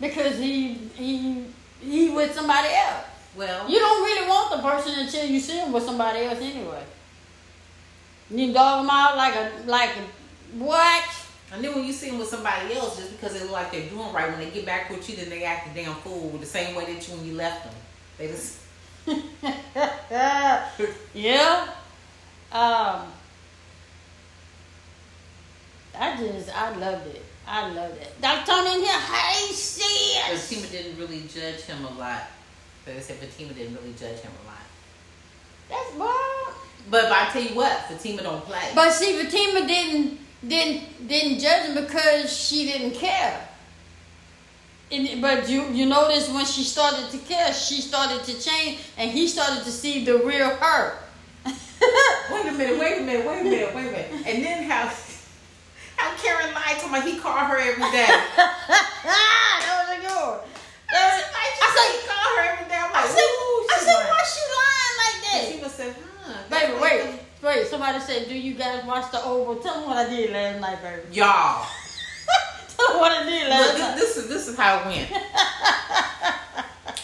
Because he he he with somebody else. Well, You don't really want the person until you see him with somebody else anyway. You dog him out like a like a what? And then when you see them with somebody else, just because they look like they're doing right, when they get back with you, then they act a damn fool the same way that you when you left them. They just yeah. Um. I just I loved it. I loved it. Dr. In here, hey shit. Fatima didn't really judge him a lot. They said Fatima didn't really judge him a lot. That's wild. But, but I tell you what, Fatima don't play. But see, Fatima didn't didn't didn't judge him because she didn't care. And, but you you notice when she started to care, she started to change, and he started to see the real her. wait a minute, wait a minute, wait a minute, wait a minute. And then how how Karen lied to me, he called her every day. that was a good one. I I said, he called her every day. I'm I like, said, "Ooh, I said, lying." why she lying like that? Fatima said, huh. Baby, wait, they- wait. Somebody said, do you guys watch the Oval? Tell me what I did last night, baby. Y'all. Tell me what I did last Look, night. this, this is this is how it went.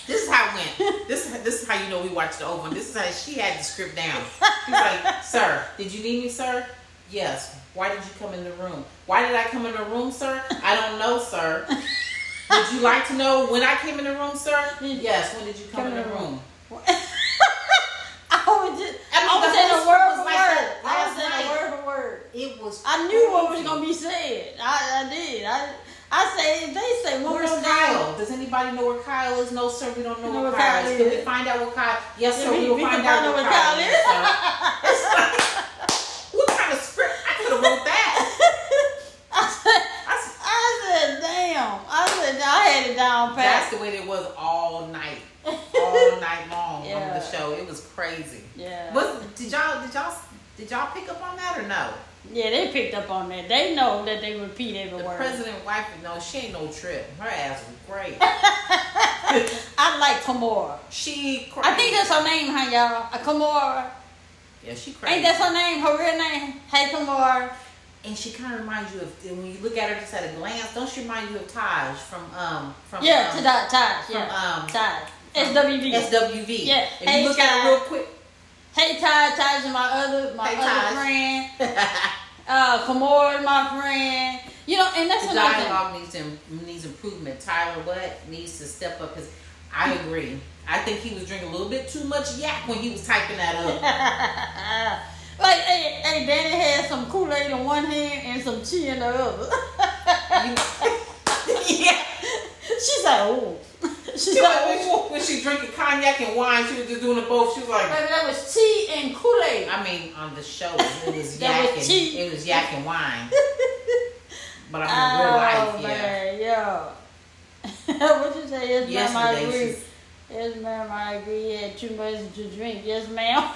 this is how it went. This is this is how you know we watched the Oval. This is how she had the script down. She's like, "Sir, did you need me, sir? Yes. Why did you come in the room? Why did I come in the room, sir? I don't know, sir. Would you like to know when I came in the room, sir? Yes. When did you come, in the room? I was just, I mean, I was saying a word for like word. I was saying a word for word. It was. I knew what was gonna be said. I, I did. I I say they say one Where's Kyle? Does anybody know where Kyle is? No, sir. We don't know know where where Kyle, Kyle is. Can we find out where Kyle? Yes, sir. we- We will find out find out where where Kyle Kyle is. What kind of script? I could have wrote that. I said, I s- I said, damn. I said, I had it down pat. That's the way it was all night, all night long on the show. It was crazy. Yeah. What did y'all did y'all did y'all pick up on that or no? Yeah, they picked up on that. They know that they repeat every The word. president wife, no, she ain't no trip. Her ass was great. I like Kamora. she. Crazy. I think that's her name, huh, y'all? Uh, Kamora. Yeah, she crazy. Ain't that her name? Her real name? Hey, Kamora. And she kind of reminds you of when you look at her just at a glance. Don't she remind you of Taj from um from Yeah, um, to that Taj. from, Yeah, um, Taj. SWV. SWV. Yeah. If Hey, you look at Taj. her real quick, hey, Taj. Taj is my other my Hey, other Taj. friend. Uh, Kamora is my friend. You know, and that's the dialogue needs needs improvement. Tyler what needs to step up Because I agree. I think he was drinking a little bit too much yak when he was typing that up. like, hey, hey, Danny had some Kool Aid in one hand and some tea in the other. yeah. She's like, oh. She's She like, was, oh. when, she drinking cognac and wine, she was just doing it both. She was like, Baby, that was tea and Kool Aid. I mean, on the show, it was yak was and tea. it was yak and wine. But I mean, real Oh, life, yeah. man, yeah. what you say? It's Yes, ma'am, I Yesterday, agree. she's, Yes, ma'am, I agree. He had too much to drink. Yes, ma'am.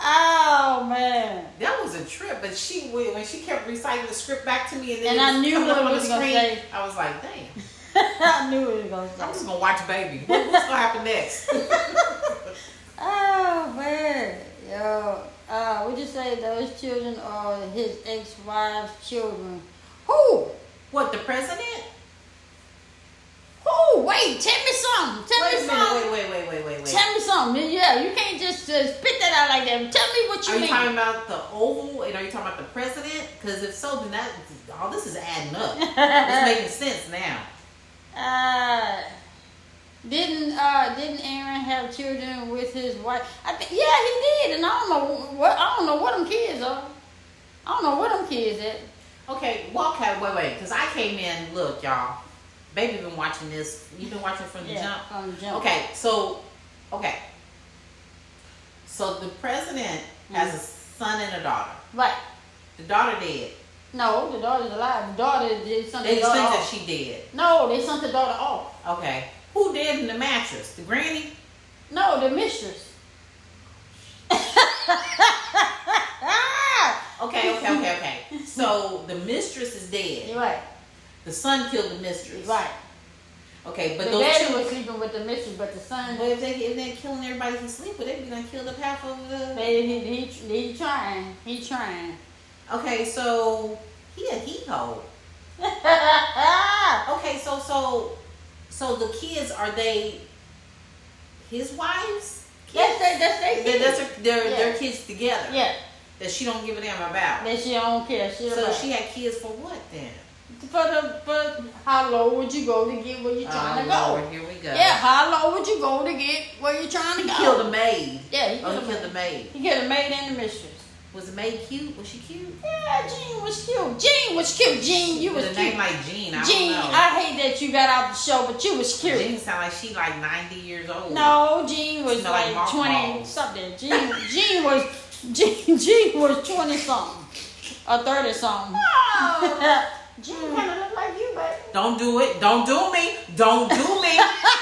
oh, man. That was a trip, but she when she kept reciting the script back to me, and then And it I knew what it was the gonna say. I was like, "Damn, I knew it was going to say. I'm just gonna watch baby. What, what's gonna happen next?" Oh, man. Yo, uh, would you say those children are his ex-wife's children? Who? what the president? Who? Wait, tell me something. Tell Wait me something. Wait, wait, wait, wait, wait, wait. Tell me something. Yeah, you can't just uh, spit that out like that. Tell me what you Are you talking about the Oval and are you talking about the president? Because if so, then that all this is adding up. it's making sense now. Uh, didn't uh didn't Aaron have children with his wife? I think yeah he did, and I don't know what I don't know what them kids are. I don't know what them kids at. Okay, well, okay, wait, wait, because I came in. Look, y'all, baby, been watching this. You've been watching from the Yeah, jump. from the jump. Okay, so, okay, so the president has a son and a daughter. Right. The daughter dead. No, the daughter's alive. The daughter did something. They the think that she dead. No, they sent the daughter off. Okay, who dead in the mattress? The granny. No, the mistress. Okay, okay, okay, okay. So the mistress is dead. You're right. The son killed the mistress. Right. Okay, but the those daddy children. was sleeping with the mistress, but the son, But if they if they're killing everybody who sleep with, they'd be done killed up half of the. he, he, he, he trying. He trying. Okay, so he a he hole. Okay, so so so the kids are they his wives? That's they, that's they They're, kids. that's their, Yeah. their kids together. Yeah, That she don't give a damn about. that she don't care. She So about. she had kids for what then? For the for how low would you go to get where you're trying oh, to go? Lord, here we go. Yeah, how low would you go to get where you're trying to He go? killed the maid. Yeah, he Oh, killed, he the killed the maid. He killed the maid and the mistress. Was the maid cute? Was she cute? Yeah, Jean was cute. Jean was cute. Jean, you was a cute. name like Jean, I Jean, don't know. I hate that you got out the show, but you was cute. Jean sound like she like 90 years old. No, Jean was like like twenty something. Jean, Jean was Jean, Jean was twenty something or thirty something. Oh. Jean kind of look like you, baby. Don't do it. Don't do me. Don't do me.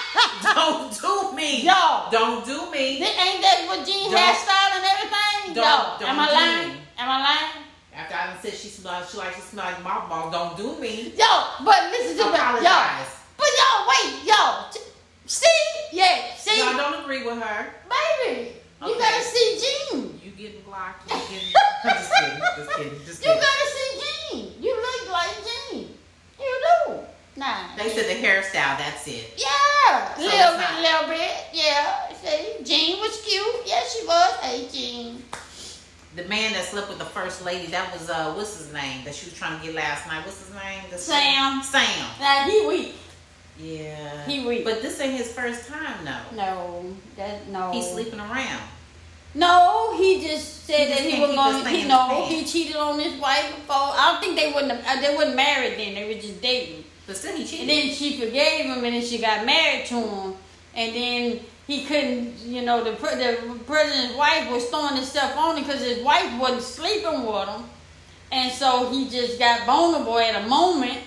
don't do me. Yo. Don't do me. This, ain't that what Jean Don't- hairstyle and everything? don't- Yo, don't am I lying? me. Am I lying? After I said she smell, she like she smell like mothball. Don't do me. Yo, but listen to me. Yo, but yo, wait, yo. See? Yeah, see? Y'all don't agree with her. Baby, you gotta see Jean. You getting blocked. You getting. I'm just kidding. Just kidding. Just You gotta see Jean. You look like Jean. You do. Nah. They said the hairstyle. That's it. Yeah, So little bit, not- little bit. Yeah, see, Jean was cute. Yes, she was. Hey, Jean. The man that slept with the first lady. That was uh, what's his name? That she was trying to get last night. What's his name? The Sam. Sam. Now he weak. Yeah. He weak. But this ain't his first time though. No, that no. He's sleeping around. No, he just said He that just he was going. He know he cheated on his wife before. I don't think they wouldn't. Have, uh, they wasn't married then. They were just dating. But still, he cheated. And then she forgave him, and then she got married to him. And then he couldn't, you know, the the president's wife was throwing himself on him because his wife wasn't sleeping with him, and so he just got vulnerable at a moment,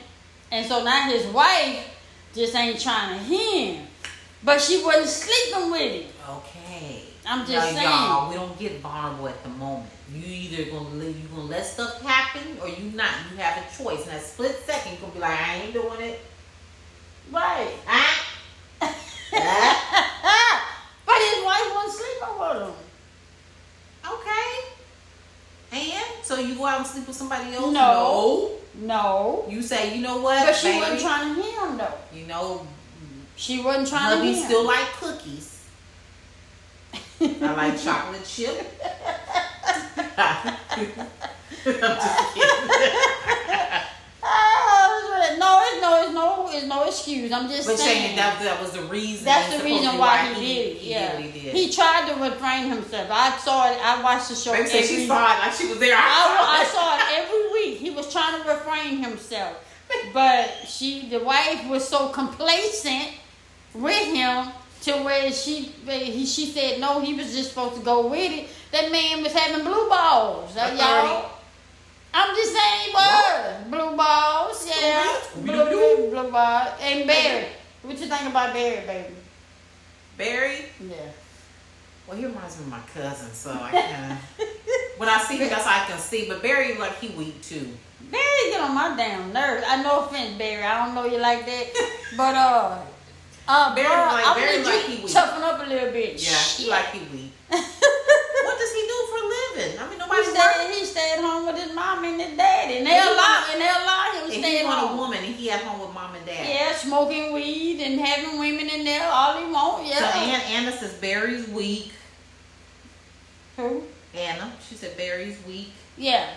and so now his wife just ain't trying to hear him, but she wasn't sleeping with him. Okay. I'm just now, saying. y'all, we don't get vulnerable at the moment. You either gonna let, you gonna let stuff happen or you not. You have a choice. In that split second, you gonna be like, I ain't doing it. Right. Ah. ah. but his wife wasn't sleeping with him. Okay. And so you go out and sleep with somebody else? No. No. You say, you know what, But she baby? wasn't trying to hear him though. you know, She wasn't trying to hear him. still like cookies. I like chocolate chip. I'm just kidding. No, it's no, it's no, it's no excuse. I'm just But saying. saying that that was the reason. that's the reason why he did it. He Yeah, did he did. he tried to refrain himself. I saw it. I watched the show. Baby said every, she saw it like she was there. I, I I saw it every week. He was trying to refrain himself, but she, the wife, was so complacent with him to where she, he, she said no. He was just supposed to go with it. That man was having blue balls, uh, y'all. I'm just saying, he blue balls, yeah, blue, blue, blue balls, and Barry. What you think about Barry, baby? Barry. Yeah. Well, he reminds me of my cousin, so I kind of when I see him, that's I can see. But Barry, like he weak too. Barry get on my damn nerves. I no offense, Barry. I don't know you like that, but uh, uh, Barry bro, like- I Barry like he weak. toughen up a little bit. Yeah, he like he weak. what does he do living? I mean, He nobody stay, works. he stay at home with his mom and his daddy, and they And he allow want- and they allow him to stay he at want a woman and he at home with mom and dad. Yeah, smoking weed and having women in there all he want. Yeah. So Ann, Anna says Barry's weak. Who? Anna, she said Barry's weak. Yeah.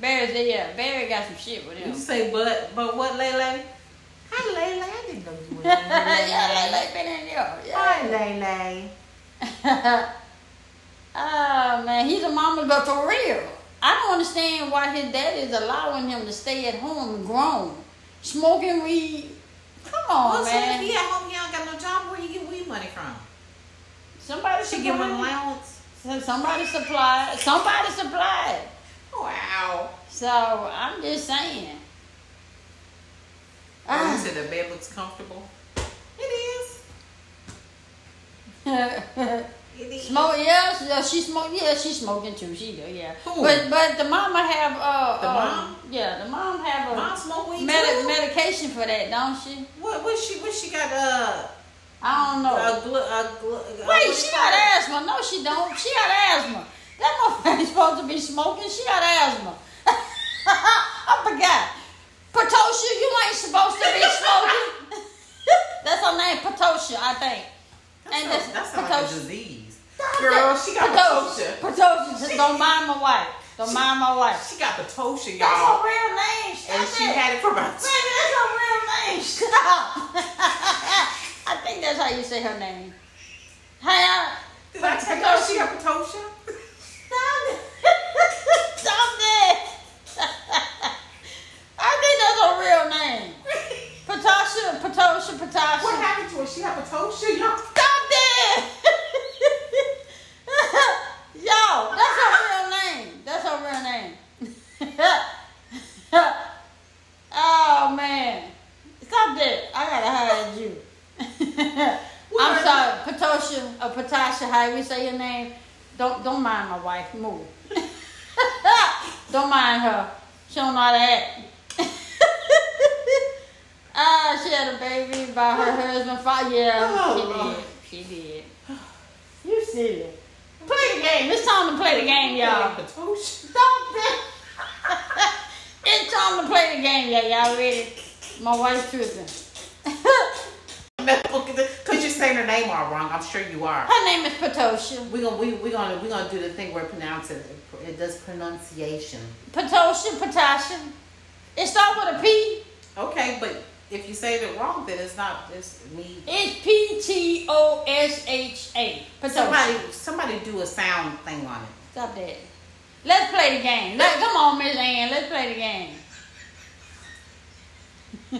Barry's yeah. Barry got some shit with him. You say but but what Lele? Hi Lele, I didn't know you were here. yeah, Lele. been in there. Hi Yeah. Lele. oh man, he's a mama, but for real, I don't understand why his dad is allowing him to stay at home grown, smoking weed. Come on, Well, so if man. he at home, he don't got no job. Where he get weed money from? Somebody should give him an supply. allowance. Somebody supply. Somebody supplied. Wow. So I'm just saying. Oh, you Ah. said the bed looks comfortable. It is. Smoke, yeah, she, uh, she smoke, yeah, she smoking too. She do, yeah. Who? But but the mama have uh, The uh, mom? yeah, the mom have a Mom smoke weed medi- too? medication for that, don't she? What? What she? What she got? Uh, I don't know. a glu- a glu- uh, Wait, she got asthma. No, she don't. She got asthma. That motherfucker supposed to be smoking. She got asthma. I forgot. Patosha, you ain't supposed to be smoking. That's her name, Patosha, I think. That Ain't sounds, this that sounds like a disease. Girl, she got Patosha. Patosha. Patosha, just don't mind my wife. Don't mind my wife. She got Patosha, y'all. That's her real name. And Stop she had it for about Baby, that's her real name. Stop. I think that's how you say her name. Hey, uh, Did I tell you she got Patosha? Stop it. Stop it. I think that's her real name. Patasha, Patasha, Patasha. What happened to her? She got Patosha, y'all. Stop that! Yo, that's her real name. That's her real name. oh man. Stop that. I gotta hide you. I'm sorry, Patosha or Patasha, how we say your name. Don't don't mind my wife. Move. don't mind her. She don't know how to act. ah, she had a baby by her husband. Five, yeah, Oh, she did. She did. You silly. Play the game. It's time to play the game, y'all. Oh, Stop it. it's time to play the game, y'all. Y'all ready? My wife's tripping. Because you're saying her name all wrong. I'm sure you are. Her name is Patosha. We're gonna we we gonna we gonna do the thing where it pronounce it. It does pronunciation. Patosha, Patasha. It starts with a P. Okay, but if you say it wrong, then it's not. It's me. It's P T O S H A. Somebody somebody do a sound thing on it. Stop that. Let's play the game. Let, come on, Miss Ann. Let's play the game. I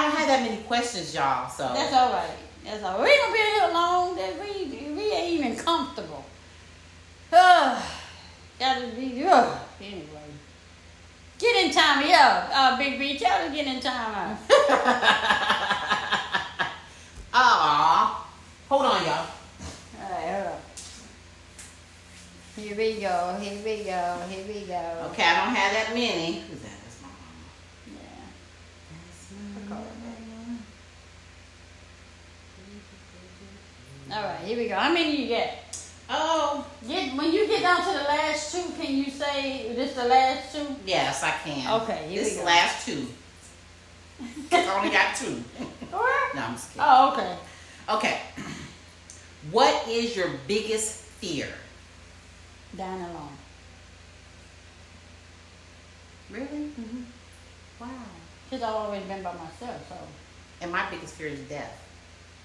don't have that many questions, y'all. So That's all right. That's all right. We ain't gonna be here long. That we we ain't even comfortable. Uh, gotta be uh, anyway. Get in time, yeah. Uh, Big B, tell her get in time. Aw. Hold on, y'all. All right, hold on. Here we go. Here we go. Here we go. Okay, I don't have that many. Who's that? That's my mama. Yeah. That's my mama. All right, here we go. How many you get? Oh, Get when you get down to the last two. Can you say this the last two? yes, I can. Okay, here this we go. last two. I only got two. No, I'm just kidding. Oh, okay. Okay. What is your biggest fear? Dying alone. Really? Mm-hmm. Wow. Cause I've always been by myself, so And my biggest fear is death.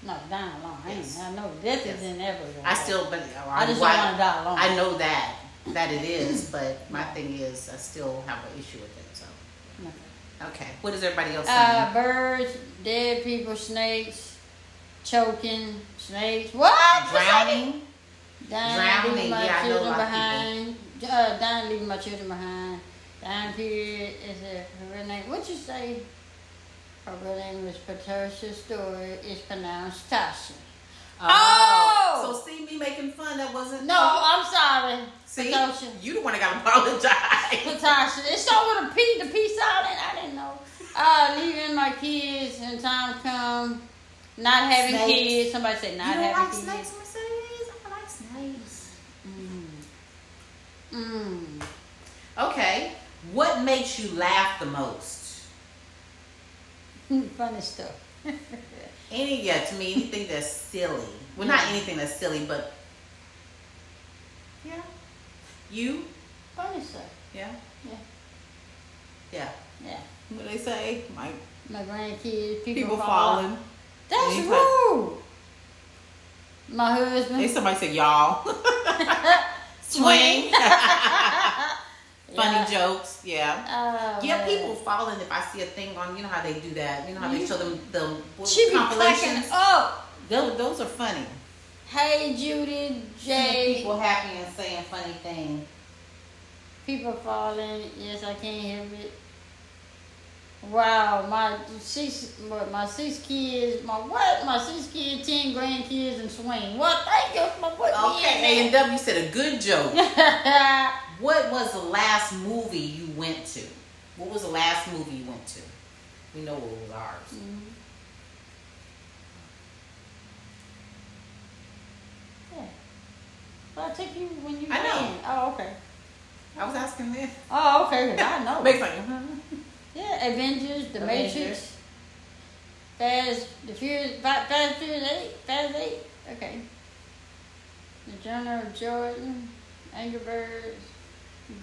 No dying alone. Yes. I know death Yes. is inevitable. I still, but I just want to die alone. I know that that it is, but my thing is, I still have an issue with it. So, Okay. okay. What is everybody else Uh, birds, dead people, snakes, choking, snakes. What? Drowning. Dying, Drowning, leaving my yeah, I know a children behind. Uh, dying, leaving my children behind. Dying period is a her name. What you say? Her real name is Patricia Stewart. It's pronounced Tasha. Oh! Oh! So see me making fun, that wasn't No, I'm sorry. See? Patricia. You the one that gotta apologize. Patasha. It started with a P, the P silent. I didn't know. Uh, leaving my kids and time come. Not having Snakes. kids. Somebody said not you don't having like kids. snakes, Mercedes? I like snakes. Mm. Okay. What makes you laugh the most? Funny stuff. Any yeah, to me, anything that's silly. Well not anything that's silly, but Yeah. You? Funny stuff. Yeah. Yeah. Yeah. Yeah. What do they say? My My grandkids, people, people falling. That's rude. My husband. Hey, somebody said y'all. Swing. Funny Yeah. jokes, yeah. Oh, Yeah, man. people falling if I see a thing on, you know how they do that. You know how they show them the She compilations. up. Those, those are funny. Hey, Judy, J. People happy and saying funny things. People falling. Yes, I can't help it. Wow, my six, my six kids, my what? My six kids, ten grandkids, and swing. What? Thank you for putting Okay, A and W said a good joke. in what was the last movie you went to? What was the last movie you went to? We know what was ours. Mhm. Yeah. But I take you when you I know. can. Oh, okay. I was asking this. Oh, okay. I know. Make fun. Yeah, Avengers, The Avengers. Matrix, Fast, The Furious, Fa- Fast Furious Eight, Fast Eight. Okay. The Journal of Jordan, Angry Birds,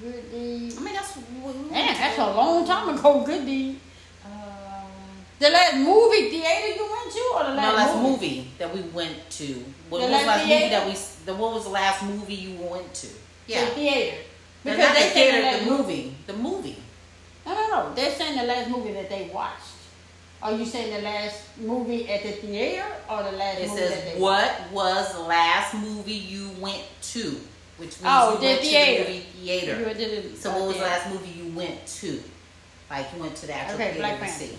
Good Deed. I mean, that's what Man, that's a long time ago. Good Deed. Um, The last movie theater you went to, or the no, last, last movie? movie that we went to. What The was the last last movie that we? The what was the last movie you went to? Yeah, The theater. Because not they the theater, the last the movie, the movie. No, no, no. They're saying the last movie that they watched. Are you saying the last movie at the theater or the last It movie that says they what was the last movie you went to, which means Oh, you went theater. to the movie theater. You did it. So what was the last movie you went to? Like you went to the actual Okay, theater to see.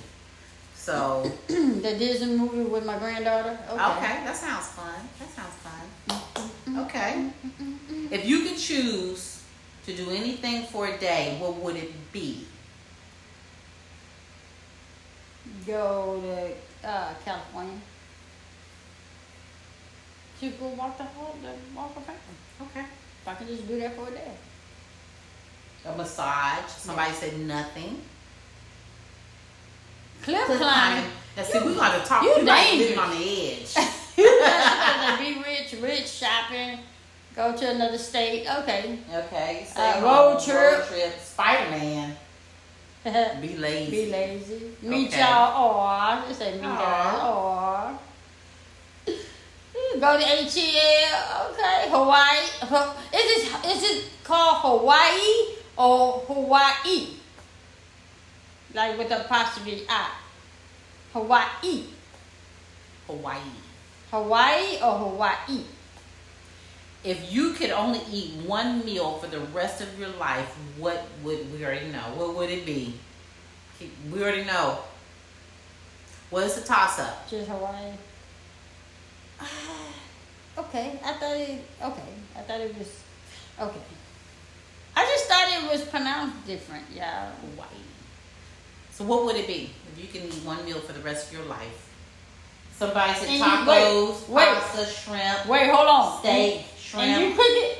So the Disney movie with my granddaughter. Okay. okay, that sounds fun. That sounds fun. Okay. If you could choose to do anything for a day, what would it be? Go to uh, California. To go walk the hall, the walk of fame. Okay. I could just do that for a day. A massage. Somebody said nothing. Cliff Cliff climbing. climbing. Now see, we gotta talk. you dangerous. on the edge. you be rich, rich shopping. Go to another state. Okay. Okay. Uh, stay road trip. Road trip. Spider Man. Be lazy. Be lazy. lazy. Meet Okay. y'all. Or I just say meet y'all. Or go to ATL. Okay, Hawaii. Is this is it called Hawaii or Hawaii? Like with the apostrophe I. Hawaii. Hawaii. Hawaii or Hawaii? If you could only eat one meal for the rest of your life, what would we already know? What would it be? We already know. What is the toss up? Just Hawaii. okay, I thought it. Okay, I thought it was. Okay. I just thought it was pronounced different, y'all. Hawaii. So what would it be if you can eat one meal for the rest of your life? Somebody said And tacos, wait, wait. pasta, shrimp, Wait, hold on. steak, And you cook it,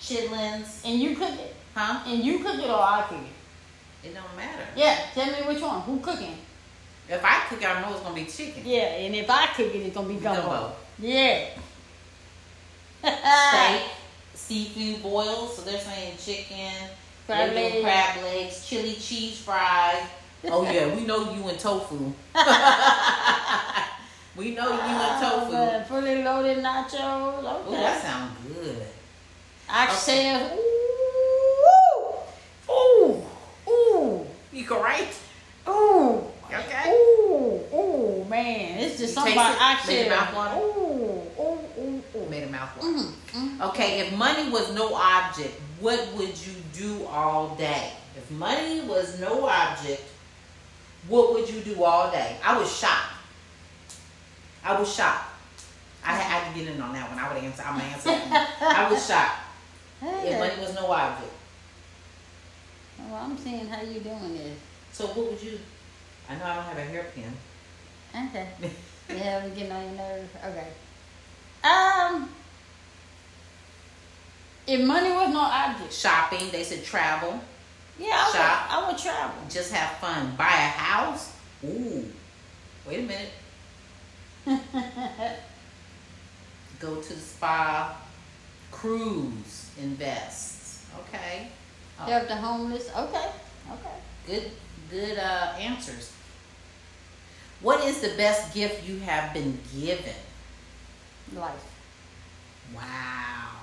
chitlins. and you cook it, Huh? and you cook it, or I cook it. It don't matter. Yeah, tell me which one. Who cooking? If I cook, it, I know it's gonna be chicken. Yeah, and if I cook it, it's gonna be gumbo. Gumbo. Yeah. Steak, seafood boils. So they're saying chicken, Crab legs. crab legs, chili cheese fries. Oh yeah, we know you in tofu. we know you in Oh, tofu. fully loaded nachos. Oh, Okay. that sounds good. Oxtails. Ooh, ooh, ooh, You can right? ooh. Okay. Ooh, ooh, man. It's just You something about? Make your mouth water? Ooh, ooh, ooh, ooh. Made a mouth water. Mm, mm. Okay, if money was no object, what would you do all day? If money was no object, What would you do all day? I would shop. I would shop. I had I could get in on that one. I would answer. I'm gonna answer. I would shop. If money was no object. Well, I'm seeing how you doing this. So what would you? I know I don't have a hairpin. Okay. yeah, we getting on your nerves. Okay. Um, if money was no object, Shopping. They said travel. yeah, I would, Shop. I would travel. Just have fun. Buy a house. Ooh. Wait a minute. Go to the spa. Cruise. Invest. Okay. Oh, Help the homeless. Okay. Okay. Good. Good uh, answers. What is the best gift you have been given? Life. Wow.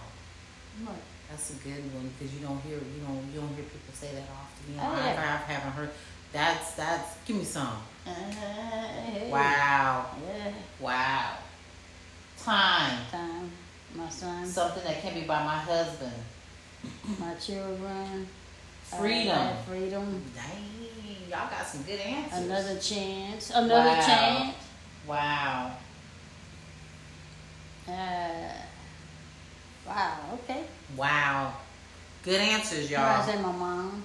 Right. That's a good one because you don't hear you don't you don't hear people say that often. You know, Oh, I, yeah. I haven't heard. That's that's. Give me some. Uh, hey. Wow. Yeah. Wow. Time. Time. My son. Something that can be by my husband. my children. Freedom. uh, freedom. Dang, y'all got some good answers. Another chance. Another Wow. chance. Wow. Uh, wow. Okay. Wow. Good answers, y'all. say my mom.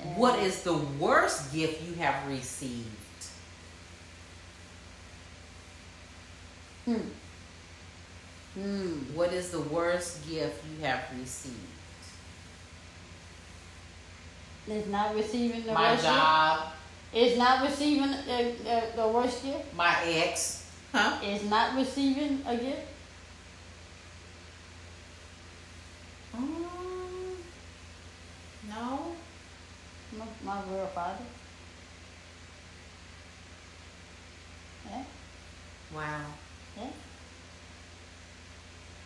Uh, What is the worst gift you have received? Hmm. Hmm. What is the worst gift you have received? It's not receiving the My worst job, gift. It's not receiving the, the, the worst gift. my ex, huh? It's not receiving a gift. Mm, no. My, my real father. Yeah. Wow. Yeah.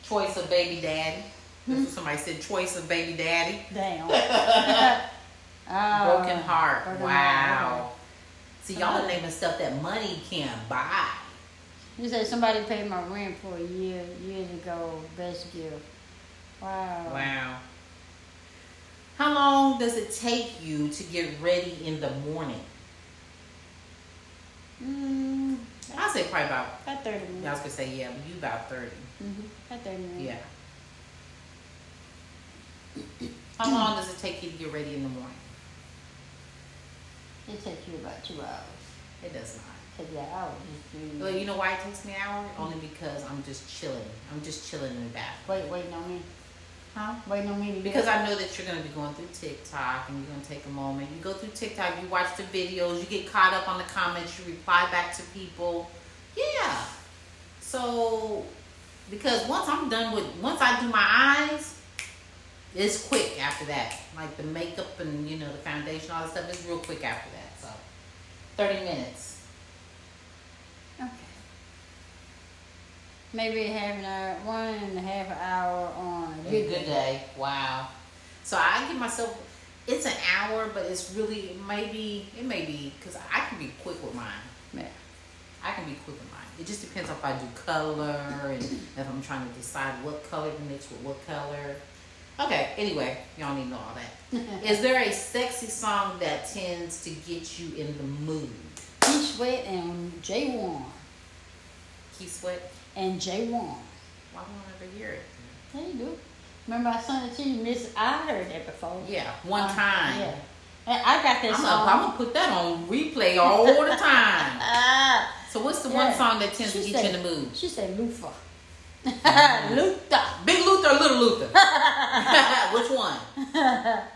Choice of baby daddy. That's what somebody said. Choice of baby daddy. Damn. Ah, Broken heart. broken wow. heart, See, y'all are naming stuff that money can't buy. You said somebody paid my rent for a year years ago. Best gift. Wow. Wow. How long does it take you to get ready in the morning? Mm, I'll say probably about. about thirty I was minutes. gonna say yeah, but you about thirty. Mm-hmm. About thirty minutes. Yeah. How long does it take you to get ready in the morning? It takes you about two hours. It does not. Take you an hour just to Well, you know why it takes me an hour? Only because I'm just chilling. I'm just chilling in the bathroom. wait, waiting on me. Huh? Waiting on me Because I know that you're gonna be going through TikTok and you're gonna take a moment. You go through TikTok, you watch the videos, you get caught up on the comments, you reply back to people. Yeah. So because once I'm done with once I do my it's quick after that. Like the makeup and you know the foundation, all that stuff is real quick after that. So thirty minutes. Okay. Maybe half an hour, one and a half hour on a A good, good day. Wow. So I give myself. It's an hour, but it's really it may it may be because I can be quick with mine. Yeah. I can be quick with mine. It just depends if I do color and if I'm trying to decide what color to mix with what color. Okay. Anyway, y'all need to know all that. Is there a sexy song that tends to get you in the mood? Keith Sweat and Jay Warren. Keith Sweat. And Jay Warren. Why don't I ever hear it? Yeah, you do. Remember I sent it to you, Miss? I heard that before. Yeah, one Uh, time. Yeah. And I got that I'm song. gonna, I'm gonna put that on replay all the time. Ah, So what's the Yeah. one song that tends to get you in the mood? she said Luther. Mm-hmm. Luther. Big Luther or Little Luther? Which one?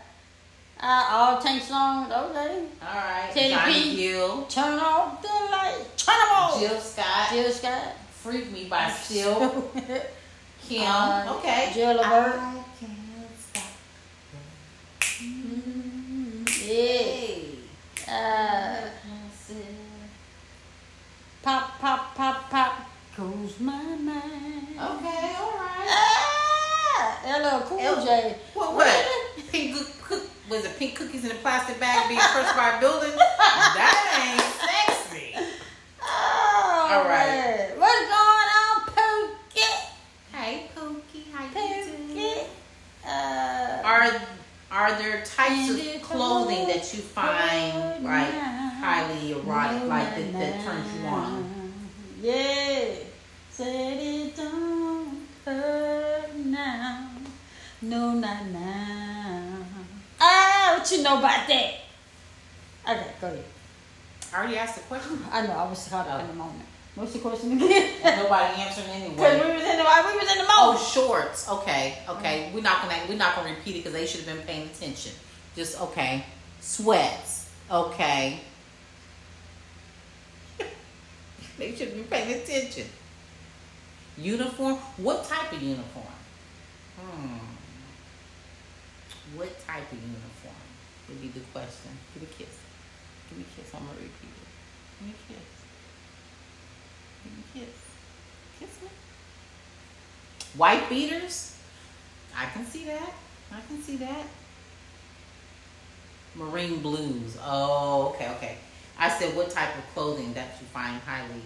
Uh, all tank songs, okay. All right. Teddy Johnny P. Gill, Turn off the light. Turn them off. Jill Scott, Jill Scott. Freak Me by Still, Kim. Uh, okay. Jill LeVert. I can't stop. Mm, yeah. Hey. Uh, pop, pop, pop, pop. Goes my mind. Okay, all right. Ah, LL Cool L- J. What? What? Pink cook, cook, was it pink cookies in a plastic bag being crushed by a building? That ain't sexy. Oh, All right. man. What's going on, Pookie? Hey, Pookie, how you doing? Pookie. Uh, Are Are there types of clothing I that you find would like highly erotic, like that, na, that turns you on? Yeah. Said it don't hurt now. No, not now. Ah, what you know about that? Okay, go ahead. I already asked the question. I know, I was caught up Oh. in the moment. What's the question again? Nobody answered Because anyway. we was in the we was in the Oh, shorts. Okay, okay. We're not gonna we're not gonna repeat it because they should have been paying attention. Just okay. Sweats. Okay. they should be paying attention. Uniform. What type of uniform? Hmm. What type of uniform would be the question? Give me a kiss. Give me a kiss. I'm gonna repeat it. Give me a kiss. Give me a kiss. Kiss me. White beaters? I can see that. I can see that. Marine blues. Oh, okay, okay. I said what type of clothing that you find highly,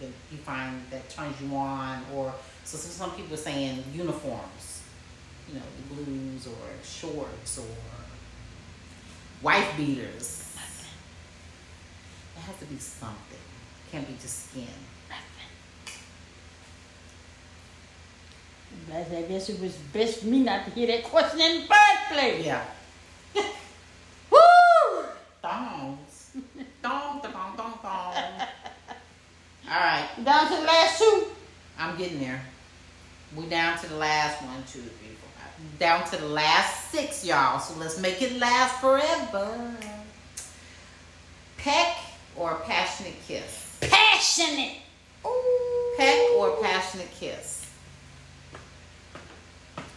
that you find that turns you on, or so some, some people are saying uniforms, you know, the blues or shorts or wife beaters. It has to be something. It Can't be just skin. I guess it was best for me not to hear that question in the first place. Yeah. Woo! Thongs. Thong, thong, thong, thong, thong. All right, Down to the last two. I'm getting there. We down to the last one, two, three, four, five. Down to the last six, y'all. So let's make it last forever. Peck or passionate kiss? Passionate. Ooh. Peck or passionate kiss?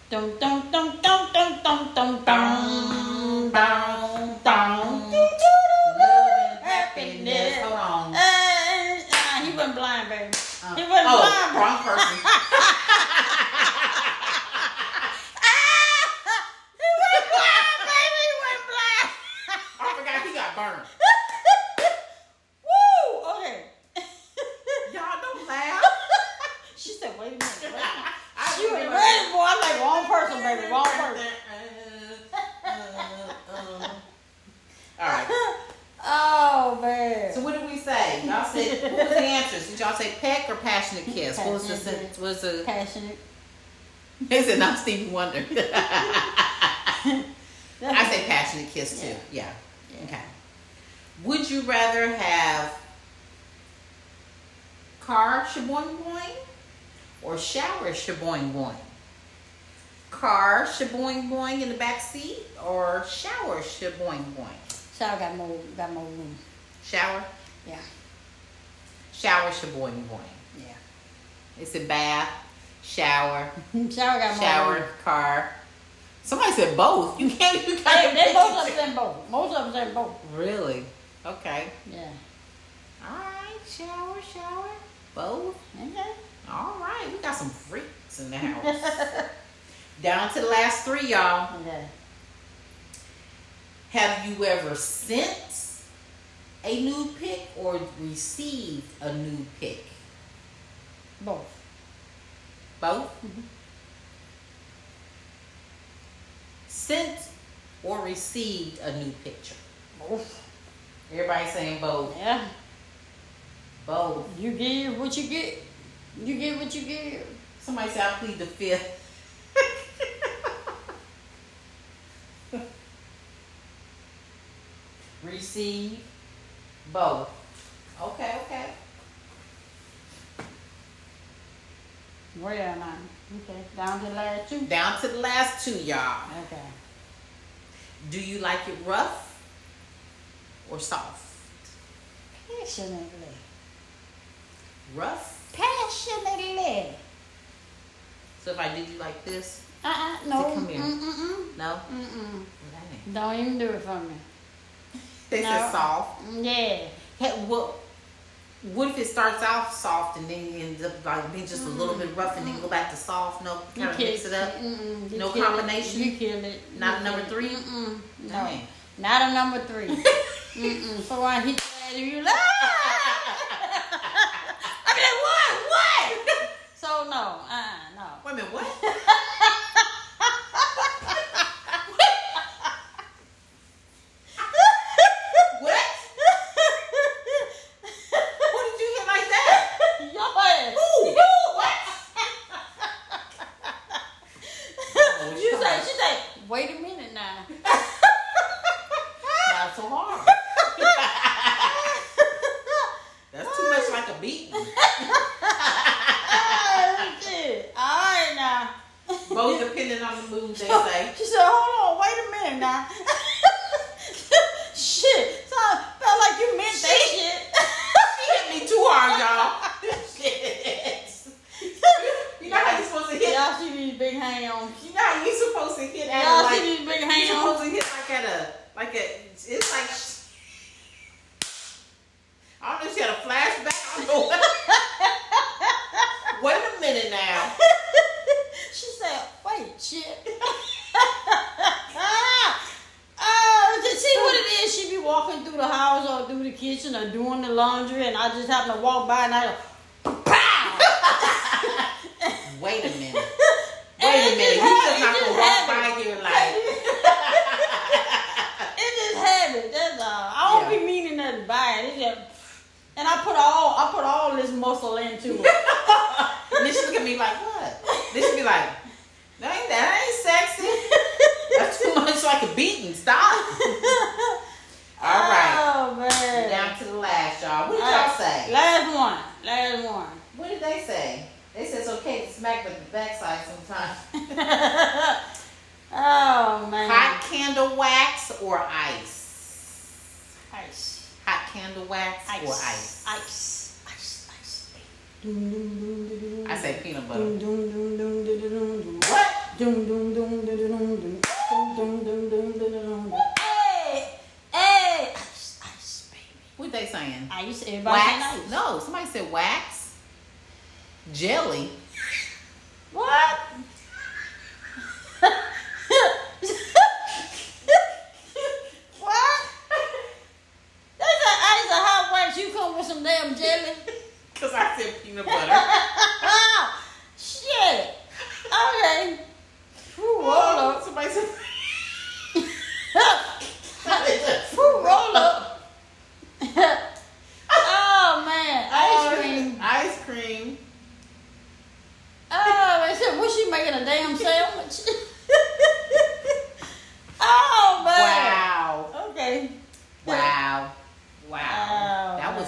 Dum dum dum dum dum dum dum dum dum dum. Different oh, wrong person. passionate kiss? What was the sentence? What was the? passionate. They said not Stevie Wonder. I say passionate kiss too. Yeah. Yeah. Okay. Would you rather have car shaboing boing or shower shaboing boing? Car shaboing boing in the back seat or shower shaboing boing? Shower got more got more room. Shower, Yeah. shower shaboing boing. It's a bath, shower, Shower got shower, room. car. Somebody said both. You can't. You They, can't. they both of them both. Most of them say both. Really? Okay. Yeah. All right. Shower, shower, both. Okay. All right. We got some freaks in the house. Down to the last three, y'all. Okay. Have you ever sent a nude pic or received a nude pic? Both. Both? Mm-hmm. Sent or received a new picture? Both. Everybody saying both. Yeah. Both. You give what you get. You get what you give. Somebody said I plead the fifth. Receive both. Okay, okay. Where am I? Okay. Down to the last two. Down to the last two, y'all. Okay. Do you like it rough or soft? Passionately. Rough. Passionately. So if I did you like this, Uh-uh. No. come here. Mm-mm. no. Mm-mm. Dang. Don't even do it for me. They No. said soft. Yeah. Hey, what? What if it starts off soft and then it ends up like being just a little bit rough and then go back to soft? No, You kind of mix it up. Mm-mm. You No kill it. combination? You kill it. Not You a number kill three? it. Mm-mm. No. Dang. Not a number three. Mm-mm. So I hit that and you like, ah! I like, what? What? So no, uh, no. Wait a minute, what?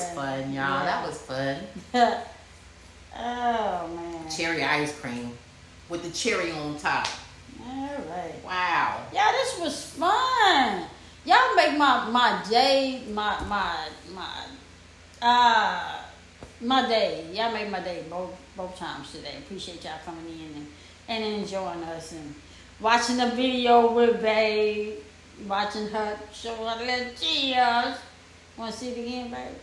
Was fun, y'all. Yeah. That was fun. oh man. Cherry ice cream with the cherry on top. All right. Wow. Yeah, this was fun. Y'all make my my day my my my uh my day. Y'all made my day both both times today. Appreciate y'all coming in and, and enjoying us and watching the video with Babe, watching her show her little tears. Want to see it again, babe?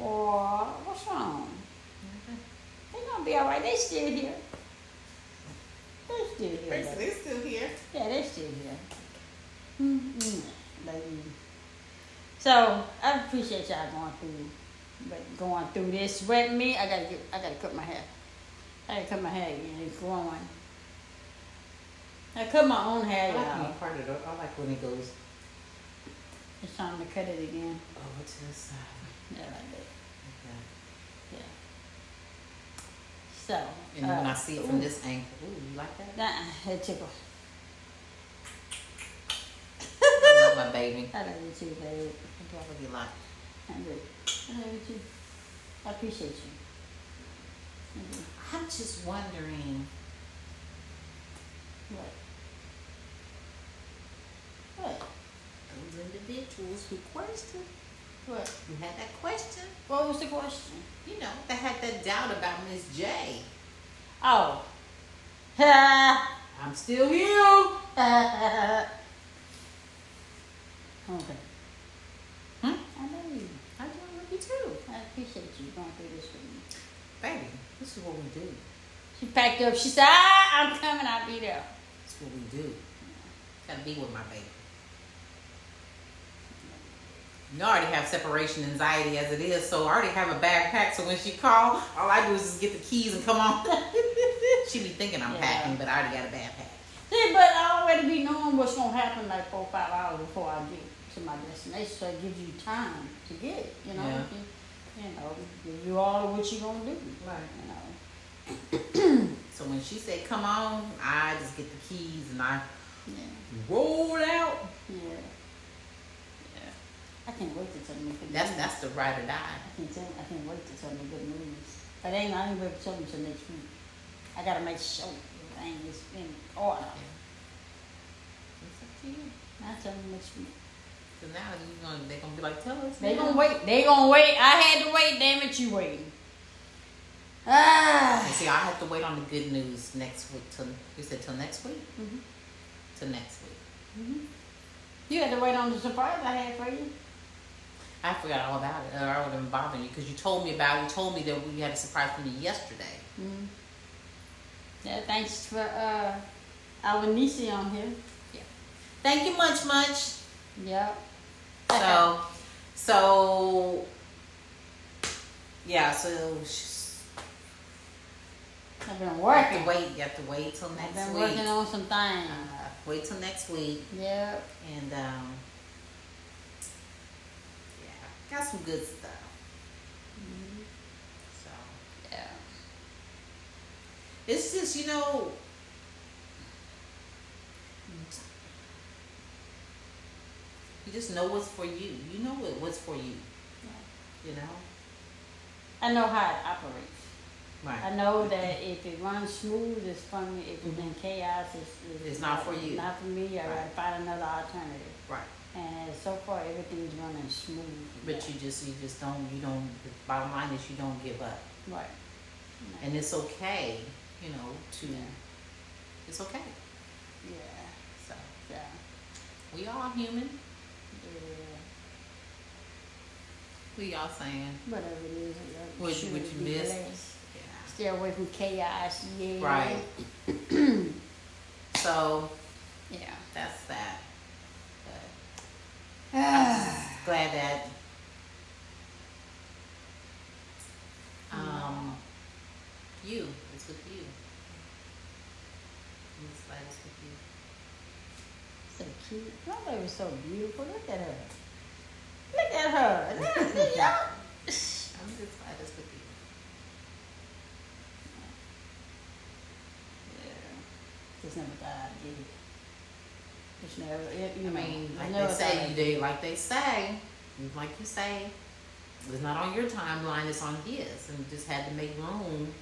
Or what's wrong? They're gonna be all right. They still here. They're still here. babe. They still here. Yeah, they're still here. Mm-hmm. Baby. So I appreciate y'all going through, but going through this with me. I gotta get, I gotta cut my hair. I gotta cut my hair again. It's growing. I cut my own hair, I like y'all. part of it. I like when it goes It's time to cut it again. over to the side. Yeah, like that. Yeah. Yeah. So. And when uh, I see it from ooh, this angle, ooh, you like that? Nah, it tickles. I love my baby. I love you too, babe. I love you a lot. I. I love you too. I appreciate you. I do. I'm just wondering. What? What? Those individuals who questioned, What? who had that question, What was the question? you know, that had that doubt about Miss J. Oh. I'm still here. okay. Hmm? I love you. I do love you too. I appreciate you going through this with me. Baby, this is what we do. She packed up. She said, ah, I'm coming. I'll be there. This is what we do. Gotta be with my baby. You already have separation anxiety as it is, so I already have a bag packed. So when she call, all I do is just get the keys and come on. she be thinking I'm Yeah. packing, but I already got a bag packed. See, but I already be knowing what's gonna happen like four, five hours before I get to my destination, so it gives you time to get it. You know, Yeah. you, you know, give you all of what you gonna do. Right. You know. So when she said come on, I just get the keys and I Yeah. roll out. Yeah. Yeah. I can't wait to tell them the good That's news. that's the ride or die. I can't tell. I can't wait to tell them the good news. But they ain't. I ain't ready to tell them till next week. I gotta make sure everything is in order. It's up to you. I'll tell them next week. So now you gonna they gonna be like, tell us. They now." gonna wait. They're gonna wait. I had to wait. Damn it, you waiting. Ah. And see, I have to wait on the good news next week. Till you said till next week. Mhm. Till next week. Mhm. You had to wait on the surprise I had for you. I forgot all about it. Or I would have been bothering you because you told me about. You told me that we had a surprise for me yesterday. Mm. Yeah, thanks for uh, our niece on here. Yeah. Thank you much, much. Yep. So, so yeah. So I've been you have working. to wait. You have to wait till I've next been week. working on some things. Uh, wait till next week, Yep. and um, yeah, got some good stuff. Mm-hmm. So Yeah. it's just you know. You just know what's for you. You know what, what's for you. You know? I know how it operates. Right. I know that if it runs smooth, it's for me. If it's mm-hmm. in chaos, it's, it's, It's not for you. Not for me. I gotta find another alternative. Right. And so far, everything's running smooth. But you just you just don't you don't the bottom line is you don't give up. right. And it's okay, you know, to Yeah. it's okay. Yeah. So Yeah. we all human. Yeah. We all saying Whatever it is. What you- what you blessed. yeah. Stay away from chaos. Yeah. Right. so Yeah. that's that. I'm just glad that um you, it's with you. I'm just glad it's with you. So cute. My baby's so beautiful. Look at her. Look at her. Look, look, y'all. I'm just glad it's with you. Yeah. Just never thought I'd get it. Just never, it, you I know, mean, I like they say, you do like they say, like you say, it's not on your timeline, it's on his, and you just had to make room.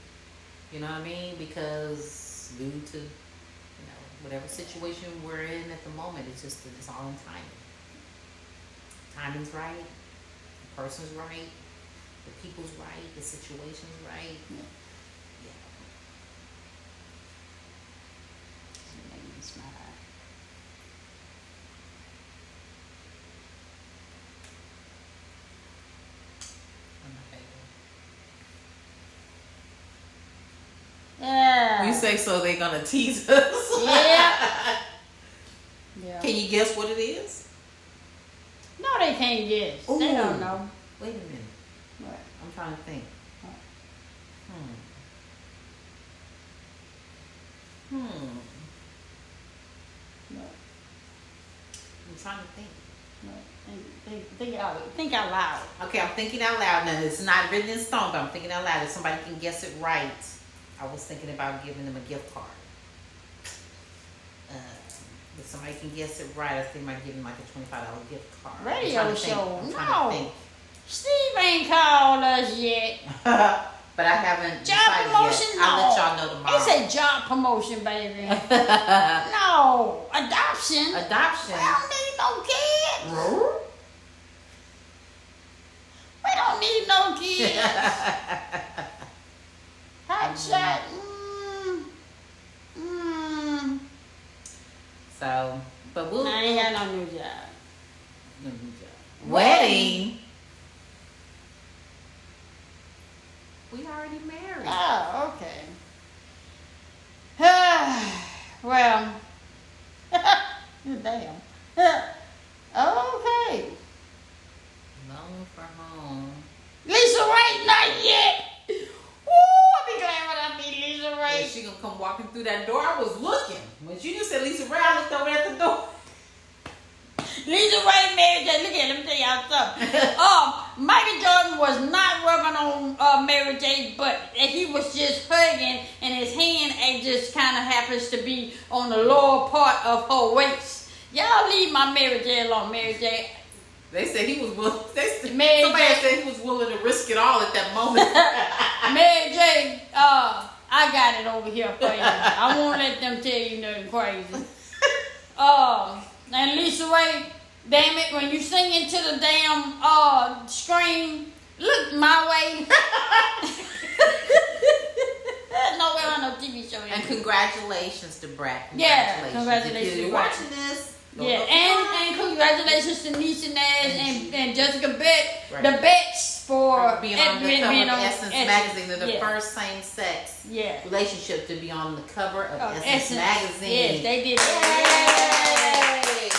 You know what I mean? Because due to, you know, whatever situation we're in at the moment, it's just it's all in timing. Timing's right, the person's right, the people's right, the situation's right. Yeah. It made me smile. I'm not favorite. Yeah. You say so, they're gonna tease us. Yeah. Yeah. Can you guess what it is? No, they can't guess. They don't know. Wait a minute. What? I'm trying to think. Hmm. Hmm. What? I'm trying to? Think, think, think out, think out loud. Okay, I'm thinking out loud now. It's not written in stone, but I'm thinking out loud. If somebody can guess it right, I was thinking about giving them a gift card. Uh, if somebody can guess it right, I think I might give them like a twenty-five dollar gift card. Radio think. show. I'm No. think. Steve ain't called us yet. but I haven't Job promotion? yet. I'll let No. y'all know tomorrow. It's a job promotion, baby. no, adoption. Adoption. We don't need no kids. We don't need no kids. Hot shot. Mm. Mm. so, but we'll. I ain't got no new job. No new job. Wedding. We already married. Oh, okay. well, damn. okay. Loan for home. LisaRaye, not yet. Woo, I'll be glad when Lisa she gonna come walking through that door, I was looking. When you just said LisaRaye, I looked over at the door. Lisa Ray, Mary J. Look at, let me tell y'all something. um, Michael Jordan was not working on uh, Mary J. But he was just hugging, and his hand it just kind of happens to be on the lower part of her waist. Y'all leave my Mary J. alone, Mary J. They said he was willing. They said, Mary somebody J. said he was willing to risk it all at that moment. Mary J. Uh, I got it over here for you. I won't let them tell you nothing crazy. Um, and LisaRaye, Damn it, when you sing into the damn uh screen, look my way. Nowhere on no TV show. And congratulations to Brat. Yeah, Congratulations. congratulations If to you're watching this, go Yeah, look and, and congratulations to Niecy Nash and, and Jessica Betts, Right. the Betts for being on the cover being of on Essence Essence. magazine. They're the yeah. first same-sex Yeah. relationship to be on the cover of Of Essence, magazine. Yes, they did. Yay!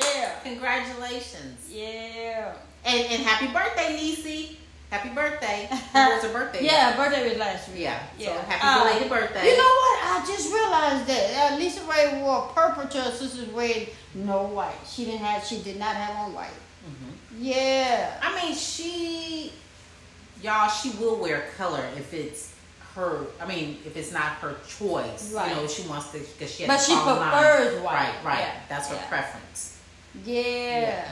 Yeah. Congratulations. Yeah. And and happy birthday, Niecy. Happy birthday. It was her birthday. Yeah, birthday was last week. Yeah. So Yeah. happy Uh, belated birthday. You know what? I just realized that uh, LisaRaye wore purple to her sister's wedding, no white. She didn't have. She did not have on white. Mhm. Yeah. I mean, she, y'all, she will wear color if it's her. I mean, if it's not her choice. Right. You know, she wants to because she. Has to she fall in line. prefers white. Right. Right. Yeah, That's her yeah. preference. Yeah. Yeah.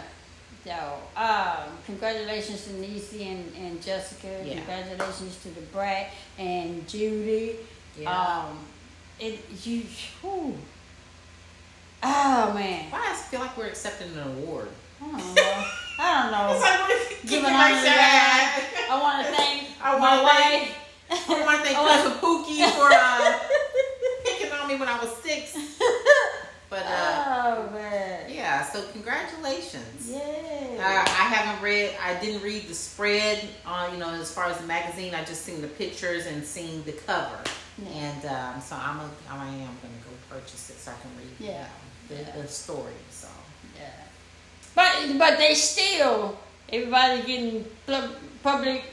So, um, congratulations to Niecy and, and Jessica. Yeah. Congratulations to the Brat and Judy. Yeah. Um, it you. Whew. Oh man. Why I feel like we're accepting an award? I don't know. I don't know. It's like we're Give giving honor to. God. I want to thank I my wife. I want to thank Cousin Pookie for uh, picking on me when I was six. But uh, oh man. yeah, so congratulations. Uh, Yeah. I haven't read. I didn't read the spread on you know as far as the magazine. I just seen the pictures and seen the cover, Yeah. and um, so I'm a, I am gonna go purchase it so I can read you Yeah. know, the, Yeah. the story. So Yeah. But but they still everybody getting public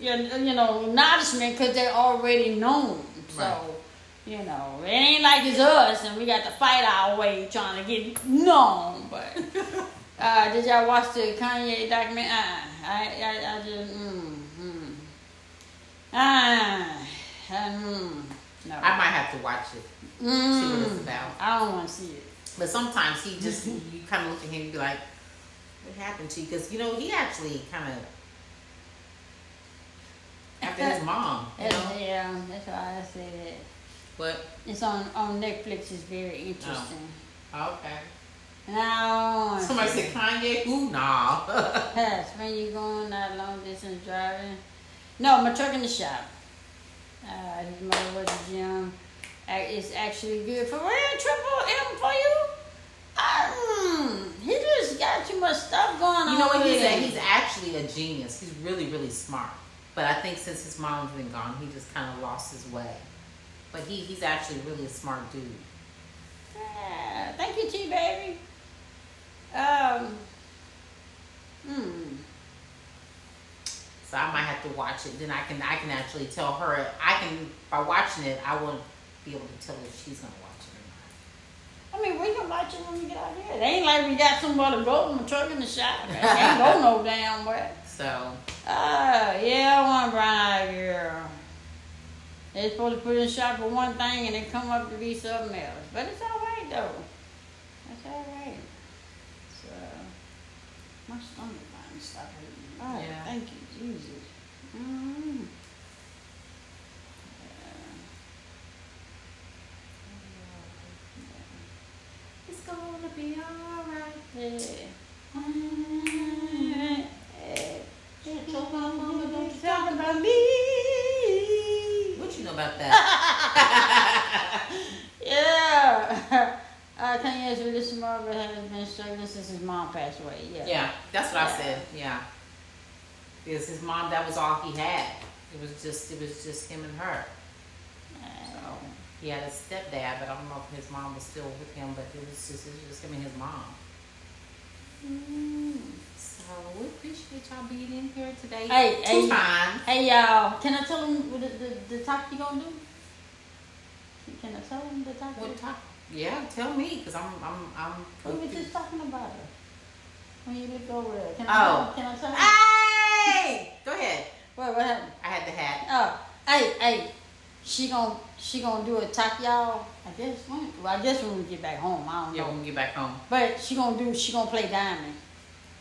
you know, you know acknowledgement because they're already known. So Right. You know it ain't like it's us and we got to fight our way trying to get known. But uh, did y'all watch the Kanye document? Uh, I, I I just mm, mm. Ah, mm, no. I might have to watch it, see what it's Mm, about. I don't want to see it. But sometimes he just you kind of look at him and be like, "What happened to you?" Because you know he actually kind of after his mom. You know Yeah, that's why I say that. What? It's on on Netflix. It's very interesting. Okay. Now, Somebody said Kanye. Ooh, nah. pass when you going that long distance driving. No, my truck in the shop. Uh, his mother was a gym. It's actually good for real. Triple M for you. Um, he just got too much stuff going on. You know what he said? He's actually a genius. He's really, really smart. But I think since his mom's been gone, he just kind of lost his way. But he, he's actually really a smart dude. Yeah, thank you, T baby. Um. Hmm. So I might have to watch it. Then I can I can actually tell her. I can by watching it, I will be able to tell if she's gonna watch it or not. I mean, we can watch it when we get out here. It ain't like we got somewhere to go in the truck in the shop. I can't go no damn where. So Ah, yeah, I want a brown eye girl. They're supposed to put in shop for one thing and it come up to be something else. But it's all right though. That's all right. So, my stomach finally stopped hurting. Oh, Yeah. thank you, Jesus. Mm. it's gonna be alright. Yeah. Talk about me. What you know about that? Yeah. Uh, Kanye's released Margaret has been struggling since his mom passed away. Yeah. yeah, that's what I said. Yeah, because his mom, that was all he had. It was just it was just him and her. So he had a stepdad, but I don't know if his mom was still with him. But it was just it was just him and his mom. Mm. So we appreciate y'all being in here today. Hey, two hey. times. Hey y'all, can I tell them what the, the, the talk you gonna do? Can I tell them the talk? What talk? Yeah, tell me, cause I'm I'm I'm. We were just talking about it. When you look over there. Can Oh. I, can I tell? Hey, go ahead. What, what happened? I had the hat. Oh, hey, hey, she gonna she gonna do a talk y'all. I guess when well, I guess when we get back home. I don't Yeah, know. when we get back home. But she gonna do she gonna play diamond.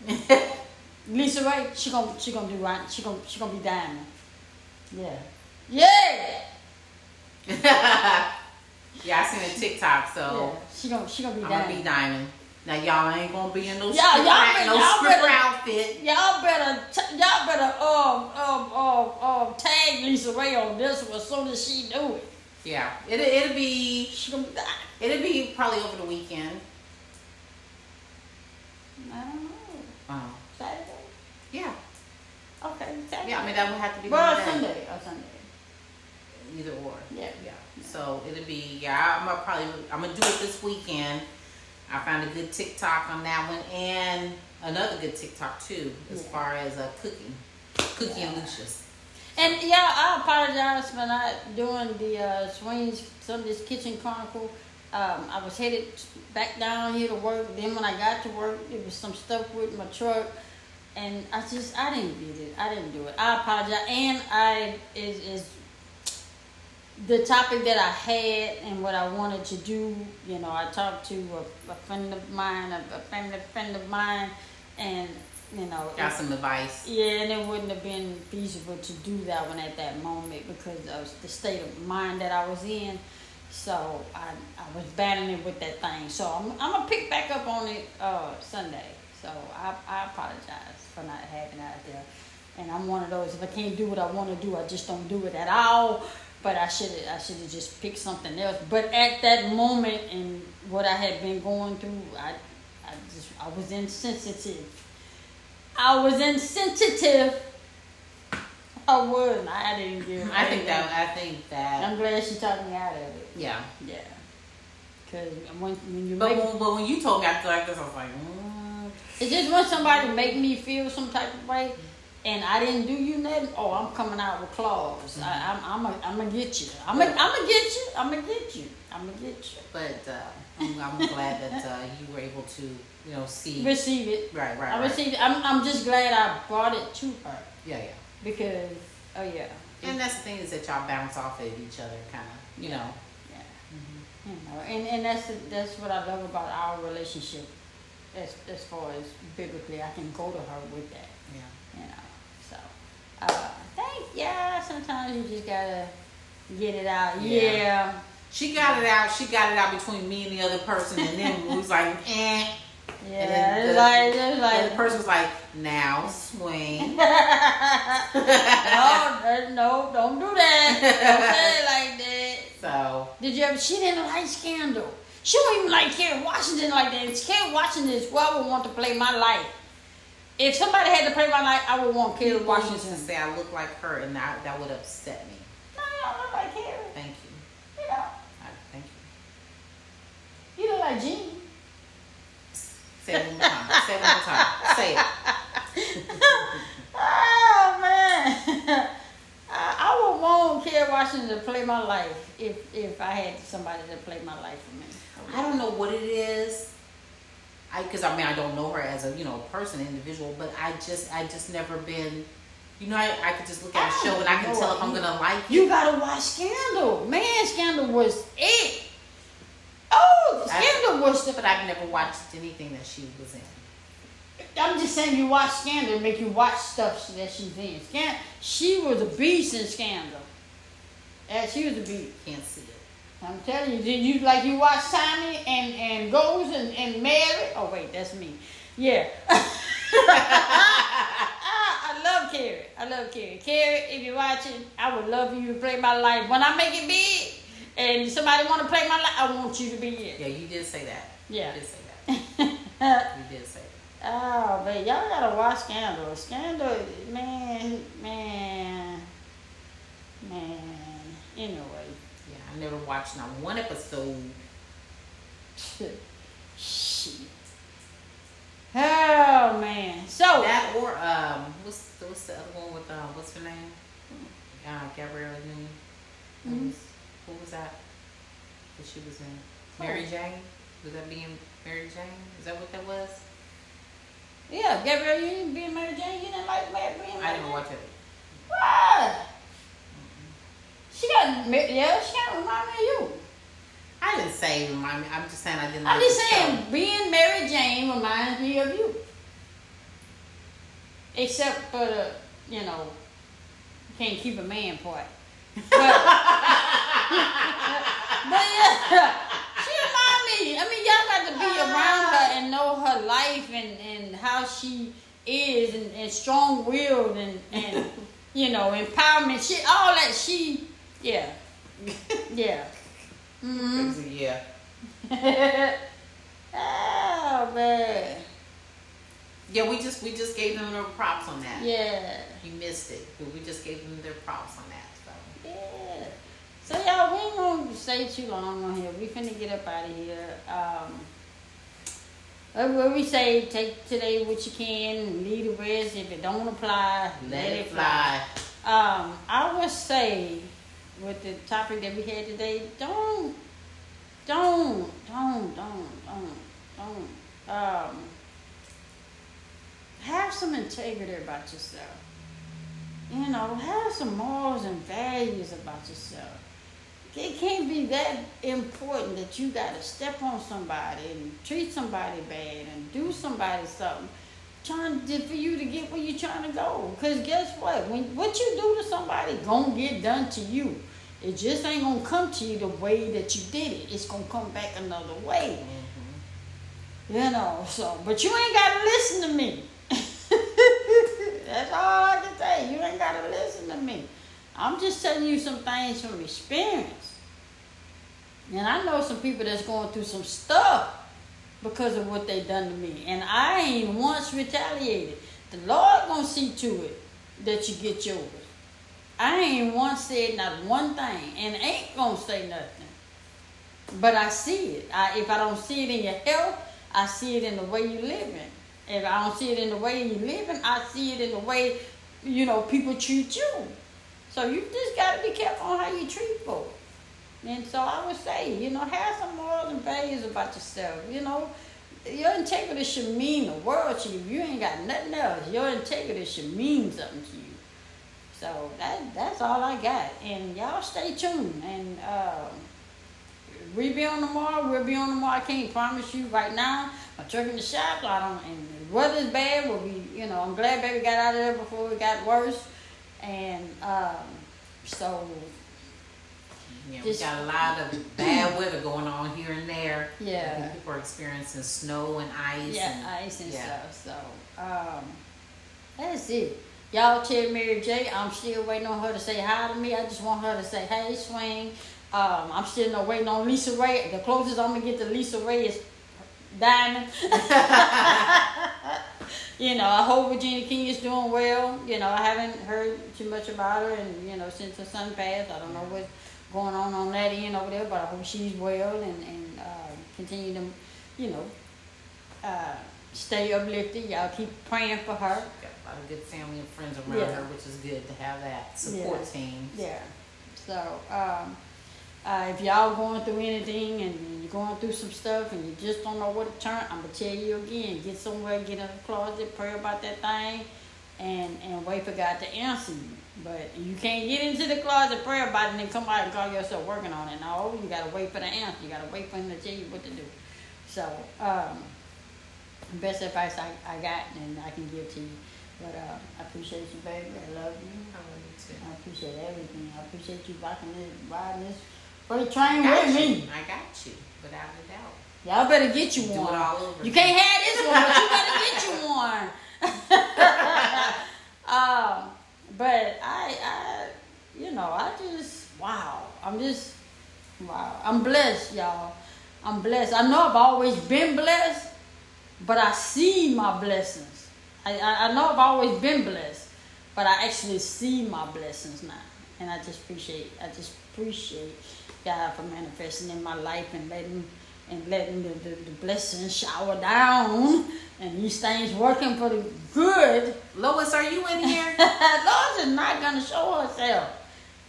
LisaRaye, she gonna she gonna do right. She gonna she gonna be diamond. Yeah. Yeah. yeah, I seen a TikTok, so yeah. She gonna she gonna be I'm gonna diamond. be diamond. Now y'all ain't gonna be in no Y'all- stripper, y'all out- no y'all stripper better- outfit. Y'all better, t- y'all better, um, um, um, um, tag LisaRaye on this one as soon as she do it. Yeah, it it'll be She gonna die. it'll be probably over the weekend. I don't know. Wow. Saturday? Yeah, Okay, Saturday. Yeah. I mean that would have to be well. Sunday or Sunday. either or. Yeah. Yeah. So it'll be yeah. I'm gonna probably I'm gonna do it this weekend. I found a good TikTok on that one and another good TikTok too, as Yeah. far as uh, cooking, cookie and Yeah. Lucious. And yeah, I apologize for not doing the uh, Swings Sunday's Kitchen Chronicle. Um, I was headed back down here to work. Then when I got to work, there was some stuff with my truck, and I just I didn't get it. I didn't do it. I apologize. And I is is the topic that I had and what I wanted to do. You know, I talked to a, a friend of mine, a, a family friend of mine, and you know, Got some advice. yeah, and it wouldn't have been feasible to do that one at that moment because of the state of mind that I was in. So I, I was battling with that thing. So I'm, I'm gonna pick back up on it uh, Sunday. So I, I apologize for not having out there. And I'm one of those. If I can't do what I want to do, I just don't do it at all. But I should I should have just picked something else. But at that moment and what I had been going through, I I just I was insensitive. I was insensitive. I was. I didn't give. I think that I think that I'm glad she talked me out of it. yeah. Yeah. Cause when when you But make, when, but when you told me I feel like this, I was like, mm. It's just when somebody make me feel some type of way, and I didn't do you nothing. Oh, I'm coming out with claws. I, I'm I'm a, I'm gonna get you. I'm gonna I'm gonna get you. I'm gonna get you. I'm gonna get you. but uh, I'm, I'm glad that uh, you were able to you know see Receive it. right right I right. received it. I'm I'm just glad I brought it to her Yeah yeah. because oh yeah. And that's the thing is that y'all bounce off of each other, kind of, you know. Yeah. You know, and, and that's that's what I love about our relationship. As as far as biblically, I can go to her with that. Yeah. You know, so uh, think, yeah. Sometimes you just gotta get it out. Yeah. Yeah. She got it out. She got it out between me and the other person, and then it was like, eh. Yeah. And then it's the- like it's And the person was like, now swing. no, no, don't do that. Don't say it like that. So Did you ever? She didn't like Scandal. She don't even like Kerry Washington like that. If Kerry Washington is who I would want to play my life. If somebody had to play my life, I would want Kerry Washington. to say I look like her, and that that would upset me. No, you don't look like Kerry. Thank you. You know, I, thank you. you look like Jean. Say it one more time. Say it one more time. Say it. oh man, I, I would want Kerry Washington to play my life if if I had somebody to play my life for me. I don't know what it is. I because I mean I don't know her as a you know person individual, but I just I just never been. You know, I, I could just look at a show and I can tell if I'm you- gonna like You it. gotta watch Scandal. Man, Scandal was it. Oh, I- Scandal was it. But I've never watched anything that she was in. I'm just saying, you watch Scandal, make you watch stuff that she's in. Scandal, she was a beast in Scandal. Yeah, she was a beast. Can't see it. I'm telling you, did you like you watch Tommy and and Goes and and Mary? Oh wait, that's me. Yeah. Ah, I love Kerry. I love Kerry. Kerry, if you're watching, I would love you to play my life. When I make it big, and somebody want to play my life, I want you to be it. Yeah, you did say that. Yeah. You did say that. You did say that. Oh, but y'all gotta watch Scandal. Scandal, man, man, man. Anyway, Never watched not one episode. shit. Oh man. So That or um, what's what's the other one with uh, what's her name? Uh, Gabrielle Union. Mhm. Who was that? That she was in Mary Jane. Was that being Mary Jane? Is that what that was? yeah, Gabrielle, you didn't be Mary Jane. You didn't like Mary being I didn't Jane? watch it. Why? She got yeah. She got to remind me of you. I didn't say remind me. I'm just saying I didn't. I'm like just saying, show. being Mary Jane reminds me of you. Except for the, you know, can't keep a man part. But, but yeah, she remind me. I mean, y'all got to be around her and know her life and, and how she is and, and strong willed and, and you know, empowerment. She all that she yeah. Yeah. Mm-hmm. Yeah. oh man. Yeah, we just we just gave them their props on that. Yeah. You missed it, but we just gave them their props on that. So. Yeah. So y'all, we ain't gonna stay too long on here. We finna get up out of here. Um, uh, what we say, take today what you can, leave the rest. If it don't apply, Let, it fly. Um, I would say, with the topic that we had today, don't, don't, don't, don't, don't, don't. Um, have some integrity about yourself. You know, have some morals and values about yourself. It can't be that important that you got to step on somebody and treat somebody bad and do somebody something trying to, for you to get where you're trying to go. Because guess what? When what you do to somebody gonna get done to you. It just ain't gonna come to you the way that you did it. It's gonna come back another way. Mm-hmm. You know, so but you ain't gotta listen to me. That's all I can say. You ain't gotta listen to me. I'm just telling you some things from experience. And I know some people that's going through some stuff because of what they done to me. And I ain't once retaliated. The Lord gonna see to it that you get yours. I ain't once said not one thing and ain't gonna say nothing. But I see it. I, if I don't see it in your health, I see it in the way you living. If I don't see it in the way you living, I see it in the way, you know, people treat you. So you just gotta be careful on how you treat folks. And so I would say, you know, have some morals and values about yourself. You know, your integrity should mean the world to you. You ain't got nothing else. Your integrity should mean something to you. So that that's all I got. And y'all stay tuned. And uh, we be on tomorrow. We'll be on tomorrow. I can't promise you right now. My truck in the shop. I don't. And the weather's bad. We'll be. You know, I'm glad baby got out of there before it got worse. And um, so Yeah, Just- we got a lot of bad weather going on here and there. Yeah. people are experiencing snow and ice. Yeah, and, ice and yeah. stuff. So, um, that's it. Y'all tell Mary J. I'm still waiting on her to say hi to me. I just want her to say, "Hey, swing." Um, I'm still no waiting on LisaRaye. The closest I'm gonna get to LisaRaye is Diamond. you know, I hope Virginia King is doing well. You know, I haven't heard too much about her, and you know, since her son passed, I don't know what's going on on that end over there. But I hope she's well and and uh, continue to, you know, uh, stay uplifted. Y'all keep praying for her. A lot of good family and friends around Yeah. her, which is good to have that support Yeah. team. Yeah. So, um, uh, if y'all going through anything and you're going through some stuff and you just don't know what to turn, I'm gonna tell you again: get somewhere, get in the closet, pray about that thing, and and wait for God to answer you. But you can't get into the closet, pray about it, and then come out and call yourself working on it. No, you gotta wait for the answer. You gotta wait for Him to tell you what to do. So, um, best advice I, I got and I can give to you. But uh, I appreciate you, baby. I love you. I love you too. I appreciate everything. I appreciate you rocking this, riding this freight train with you. me. I got you, without a doubt. Y'all better get you Do it one. all over. You can't have this one, but you better get you one. um, but I, I, you know, I just wow. I'm just wow. I'm blessed, y'all. I'm blessed. I know I've always been blessed, but I see my blessings. I, I, I know I've always been blessed, but I actually see my blessings now, and I just appreciate. I just appreciate God for manifesting in my life and letting and letting the, the, the blessings shower down and these things working for the good. Lois, are you in here? Lois is not gonna show herself.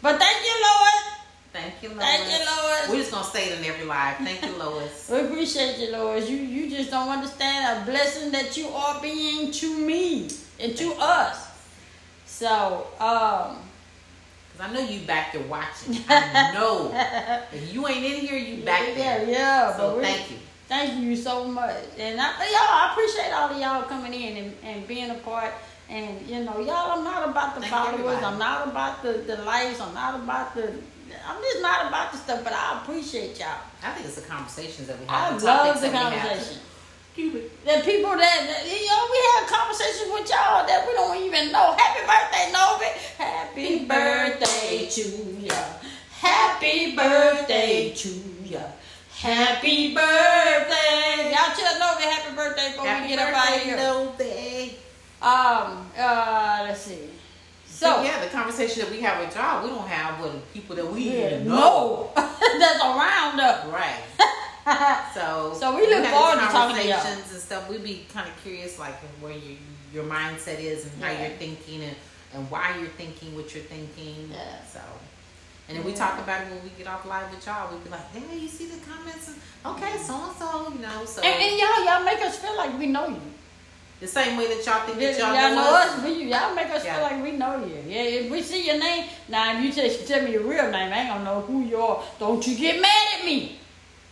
But thank you, Lord. Thank you, Lois. Thank you, Lois. We're just gonna say it in every live. Thank you, Lois. We appreciate you, Lois. You you just don't understand a blessing that you are being to me and to us. So, um, Cause I know you back there watching. I know. if you ain't in here, you back yeah, there. yeah. So but thank you. Thank you so much. And I, y'all, I appreciate all of y'all coming in and, and being a part. And you know, y'all, I'm not about the Thank followers. everybody. I'm not about the, the likes. I'm not about the I'm just not about the stuff, but I appreciate y'all. I think it's the conversations that we have. I have. love the conversation. The people that, that, you know, we have conversations with y'all that we don't even know. Happy birthday, Novi. Happy birthday to ya. Happy birthday to ya. Happy birthday. Y'all tell Novi happy birthday before we get up out of here. Novi. Um, uh, let's see. So So, yeah, the conversation that we have with y'all, we don't have with people that we yeah, even know. no, that's around us. Right. So So we look have forward to talking to y'all. conversations and stuff. We'd be kind of curious, like where your your mindset is and how Yeah. you're thinking and, and why you're thinking what you're thinking. Yeah. So. And then we talk about it when we get off live with y'all. We'd be like, hey, you see the comments? Okay, so and so, you know. So And, and y'all, y'all make us feel like we know you. The same way that y'all think that y'all, know know us, we, y'all make us Yeah. feel like we know you. Yeah, if we see your name, now if you tell, tell me your real name, I ain't gonna know who you are. Don't you get mad at me.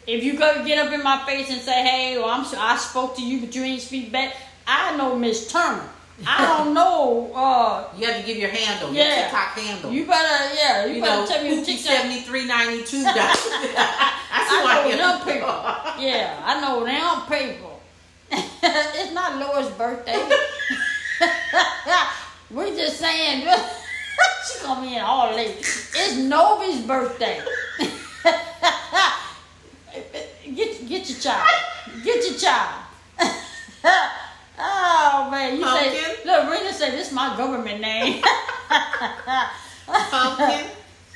If you go get up in my face and say, hey, well, I'm I spoke to you, but you ain't speak back, I know Miss Turner. I don't know. Uh, You have to give your handle, Yeah. your TikTok handle. you better, yeah, you, you better know, tell me your TikTok. seventy three ninety two. I I know them people. Yeah, I know them people. it's not Laura's birthday. We're just saying she gonna be in all late. It's Novi's birthday. get get your child. Get your child. oh man, you say Pumpkin? look, Rena said this is my government name. Pumpkin.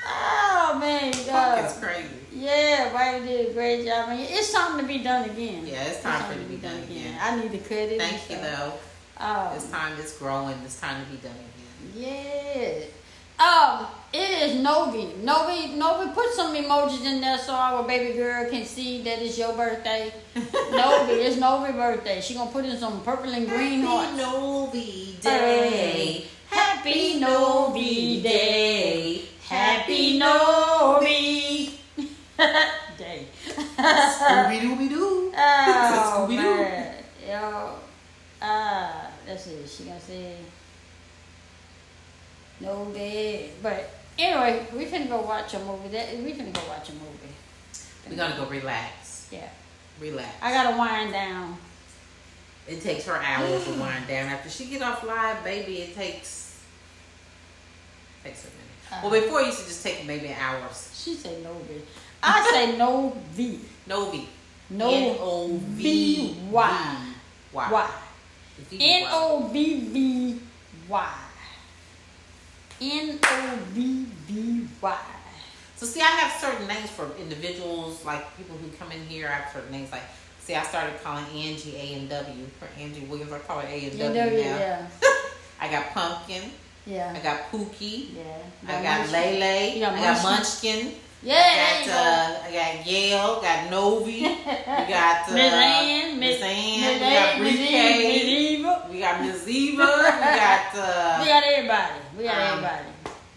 Oh man, God. Pumpkin's crazy. Yeah, Whitey did a great job. I mean, it's time to be done again. Yeah, it's time for it to be done again. I need to cut it. Thank you though. Um, It's time. It's growing. It's time to be done again. yeah. Um, it is Novi. Novi, Novi, put some emojis in there so our baby girl can see that it's your birthday. Novi, it's Novi birthday. She gonna put in some purple and green hearts. Novi Day. Happy Novi Day. Happy Novi Day. Scooby Dooby Doo. Oh Scooby-Doo. man, yo, uh, let's see. She gonna say no bed, but anyway, we finna go watch a movie. That we finna go watch a movie. We're gonna go relax. Yeah, Relax. I gotta wind down. It takes her hours to wind down. After she get off live, baby, it takes takes a minute. Uh-huh. well, before it used to just take maybe an hour. She say no bed. I say no V. Novi. No N O V V Y. Y. V N. O V V Y. N O V V Y. So see, I have certain names for individuals, like people who come in here. I have certain names like. See, I started calling Angie A and W for Angie Williams. I call her A and W now. yeah, I got Pumpkin. Yeah, I got Pookie. yeah. I got Munchkin. Lele. You got I got Munchkin. Munchkin. Yeah, I got uh, I got Yale. Got Novi. we got uh, Miss Ann, Miss Miss Ann. We got Ann, Miss Brie Miss Eva. We got Miss Eva. we got We uh, got everybody. We got Um, everybody.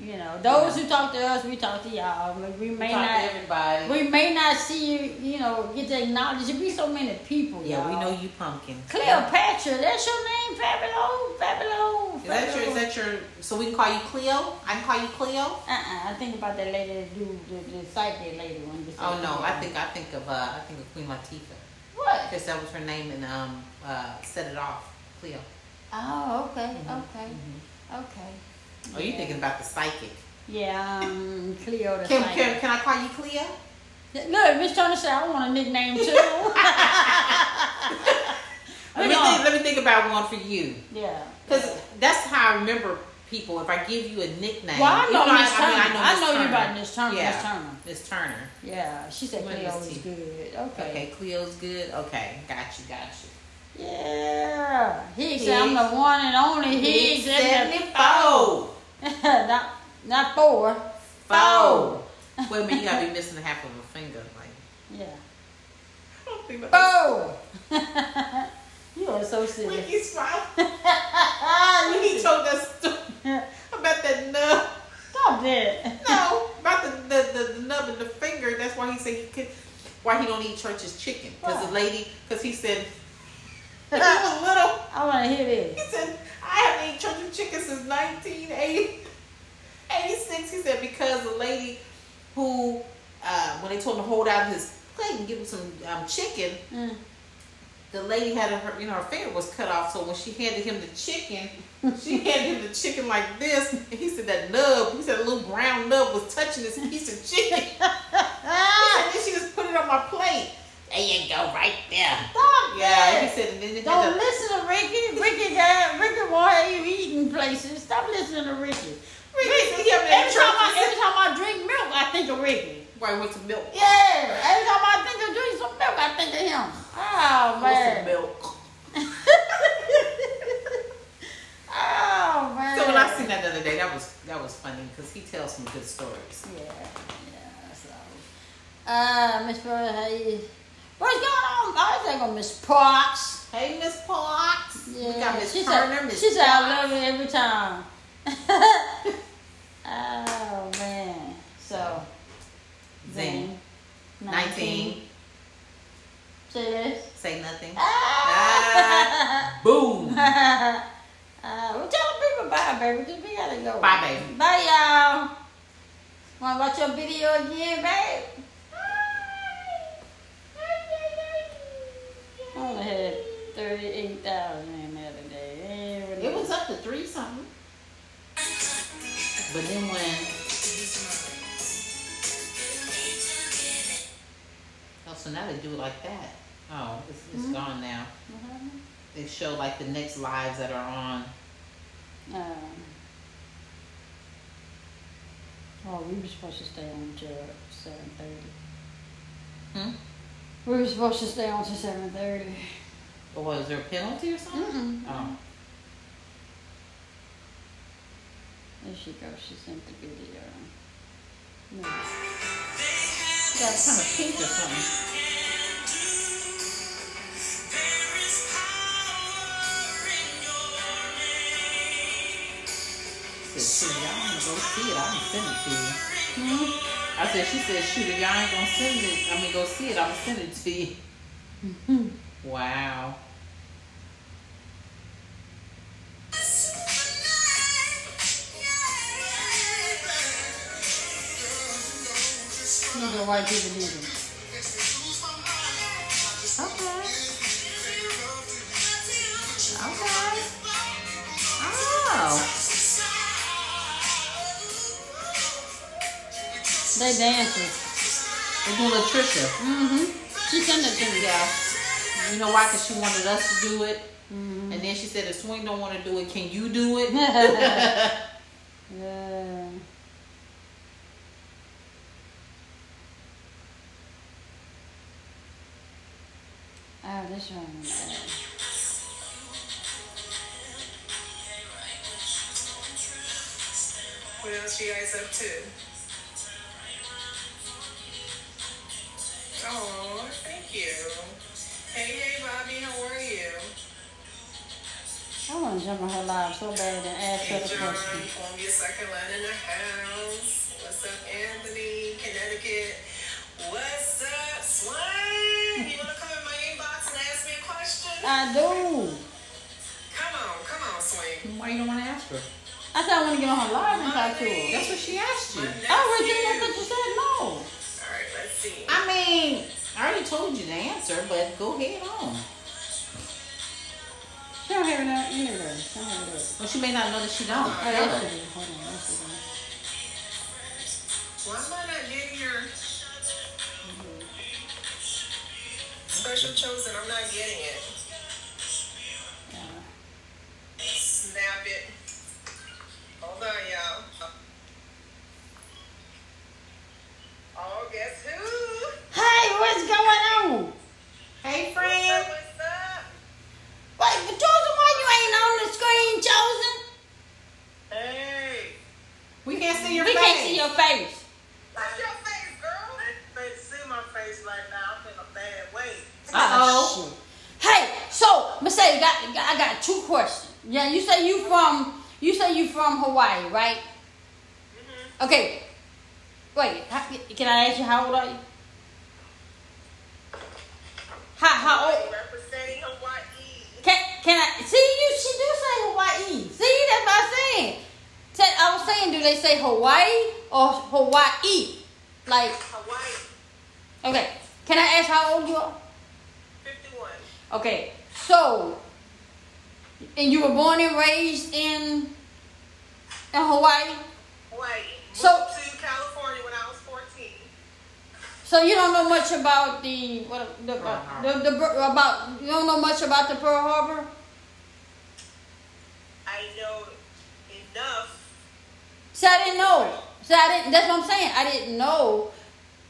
You know, those who talk to us, we talk to y'all. We may talk to not, everybody. we may not see you. You know, get to acknowledge. There be so many people. yeah, we y'all. know you, Pumpkin. Cleopatra, that's your name, Fabulous, Fabulous. Is that your? Is that your? So we can call you Cleo. I can call you Cleo. Uh-uh. I think about that lady that do the, the psychic lady one. that Oh no. I think I think of uh, I think of Queen Latifah What? because that was her name and um uh set it off Cleo. Oh, okay, Mhm, okay, mhm. okay. Oh, you Yeah. thinking about the psychic? Yeah, um, Cleo the Can, psychic. can, can I call you Cleo? Look, Miss Turner said I want a nickname too. Let me think, let me think about one for you yeah. because that's how I remember people. If I give you a nickname, Well, I know Miss I Turner. mean, I Miss know you about Miss Turner. Yeah. Miss Turner. Miss Turner. Yeah, she said Cleo is good. Okay. Okay, Cleo's good. Okay, got you, got you. Yeah. Higgs said I'm the one and only He's Higgs. seventy-four. not, not four. Four. Wait a minute, you gotta be missing half of a finger. Like, Yeah. I don't think about Four. you are so When silly. he smiled, when he told us about that nub. Stop that. No, about the, the, the, the nub and the finger. That's why he said he could. Why he don't eat church's chicken? Because the lady, because he said when he was little, I want to hear he this. said I haven't eaten church's chicken since 1986. He said because the lady who, uh, when they told him to hold out his plate and give him some um, chicken, Mm. the lady had her, you know, her finger was cut off. So when she handed him the chicken, she handed him the chicken like this. And he said that nub, he said a little brown nub was touching this piece of chicken. Ah, then she just put it on my plate. There you go, right there. stop Yeah, he that. said, and then it Don't had a- listen to Ricky. Ricky got Ricky why are you eating places. Stop listening to Ricky. Ricky, yeah, Every time I every time I drink milk, I think of Ricky. right with some milk. Yeah, every time I think of drinking some milk, I think of him. Oh With some man. milk. oh man. So when I seen that the other day, that was that was funny because he tells some good stories. Yeah, yeah. So, uh, Miss Pearl, hey, what's going on? I was thinking Miss Parks. Hey, Miss Parks. Yeah, We got Miss she Turner, said, Miss she said I love you every time. oh man. So Zing. 19. Say this. Say nothing. Ah. Boom. uh, well, tell the people bye, baby, because we gotta go. Bye, baby. Bye, y'all. Wanna watch your video again, babe? I only had 38,000 in there today. Ain't really- It was up to three something. But then when Oh, so now they do it like that. Oh, it's, it's Mhm. gone now. Happened? They show like the next lives that are on. Um, oh, we were supposed to stay on till 7.30. Hmm? We were supposed to stay on till 7.30. Or was there a penalty or something? Mm-mm. Oh. There she goes. She sent the video. No. Got kind of pink or something. Said, shoot, y'all wanna go see it? I can send it to you. Hmm? I said, she said, shoot, if y'all ain't gonna send it, I mean, go see it, I'm gonna send it to you. Hmm. Wow. Look at white people do it. Okay. Okay. Oh. They dancing. They're doing Latricia. Mm-hmm. She sent it to me. Yeah. You know why? Because she wanted us to do it. Mm-hmm. And then she said, if Swing don't want to do it, can you do it? yeah. Oh, this one. Uh, What else you guys up to? Oh, thank you. Hey, hey, Bobby, how are you? I want to jump on her live so bad and ask her Hey, the John, question. Columbia, Second Line in the house. What's up, Anthony, Connecticut? What's up, Slang? You wanna come in my inbox and ask me a question? I do. Come on, come on, Swing. why you don't want to ask her? I said I want to get on her live and talk to her. That's what she asked you. I already told her, but you said no. Alright, let's see. I mean, I already told you the answer, but go ahead on. She don't have it out anyway. She don't have it out. Well, she may not know that she don't. Tell yes, her. she do. Hold on, yes, she do. Why am I not getting your special chosen? I'm not getting it. Yeah. Snap it. Hold on, y'all. Oh, guess who? Hey, what's going on? Hey, What's friend. up? What's up? Wait, but Chosen, why you ain't on the screen, Chosen? Hey. We can't see your we face. We can't see your face. What's your face, girl? They see my face right now. I'm in a bad way. Uh-oh. shit. Hey, so Mercedes, got, I got two questions. Yeah, you say you from you say you from Hawaii, right? Mm-hmm. Okay. Wait, how, can I ask you how old are you? How how old? Representing Hawaii. Can can I see you? She do say Hawaii. See, that's what I'm saying. I was saying, do they say Hawaii or Hawaii? Like, Hawaii, okay, can I ask how old you are? 51. Okay, so, and you were born and raised in, in Hawaii? Hawaii. So- Moved to California when I was 14. So you don't know much about the what the, Pearl Harbor. the, the about you don't know much about the Pearl Harbor. I know enough. See, I didn't know. See, I didn't. That's what I'm saying. I didn't know.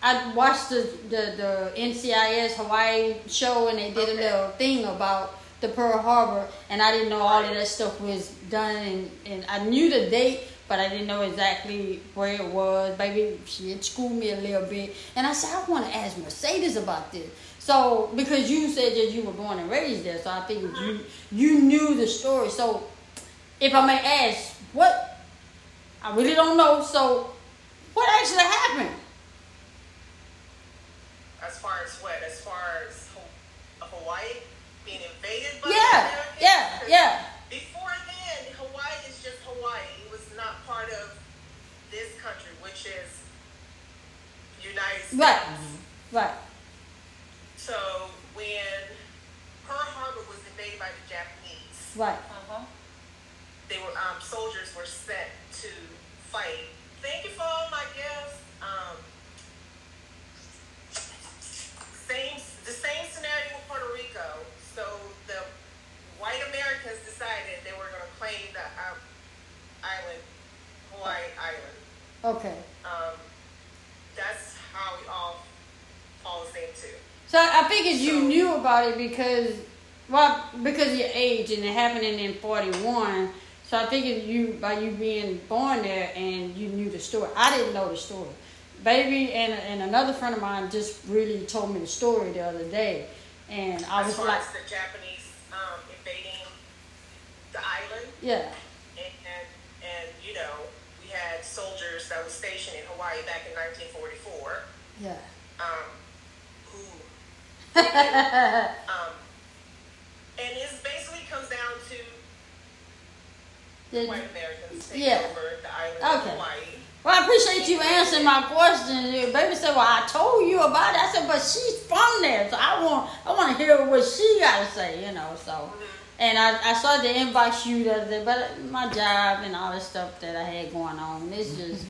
I watched the the, the NCIS Hawaii show and they did a little thing about the Pearl Harbor, and I didn't know all of that stuff was done, and, and I knew the date, but I didn't know exactly where it was. Baby, she had schooled me a little bit, and I said I want to ask Mercedes about this. So because you said that you were born and raised there, so I figured you you knew the story. So if I may ask, what I really don't know. So, what actually happened? As far as what? As far as invaded by the Yeah, Americans? yeah. Before then, Hawaii is just Hawaii. It was not part of this country, which is United States. Right, right. So when Pearl Harbor was invaded by the Japanese, Right. they were um, soldiers were sent to fight. Thank you for all my gifts. Um, same, the same scenario with Puerto Rico. So the white Americans decided they were going to claim the uh, island, Hawaii Island. Okay. Um, that's how we all falls into. So I figured you So- knew about it because, well, because of your age and it happened in '41. So I figured you, by you being born there, and you knew the story. I didn't know the story. Baby and and another friend of mine just really told me the story the other day, and I as was far like, as the Japanese um, invading the island. yeah, and, and and you know we had soldiers that was stationed in Hawaii back in 1944 yeah. um, who um, and it basically comes down to Did- white Americans taking Yeah. over the island Okay. of Hawaii. Well, I appreciate you answering my question. Baby said, "Well, I told you about it." I said, "But she's from there, so I want I want to hear what she got to say." You know, so. And I, I started to inbox you the other day, but my job and all the stuff that I had going on, it's just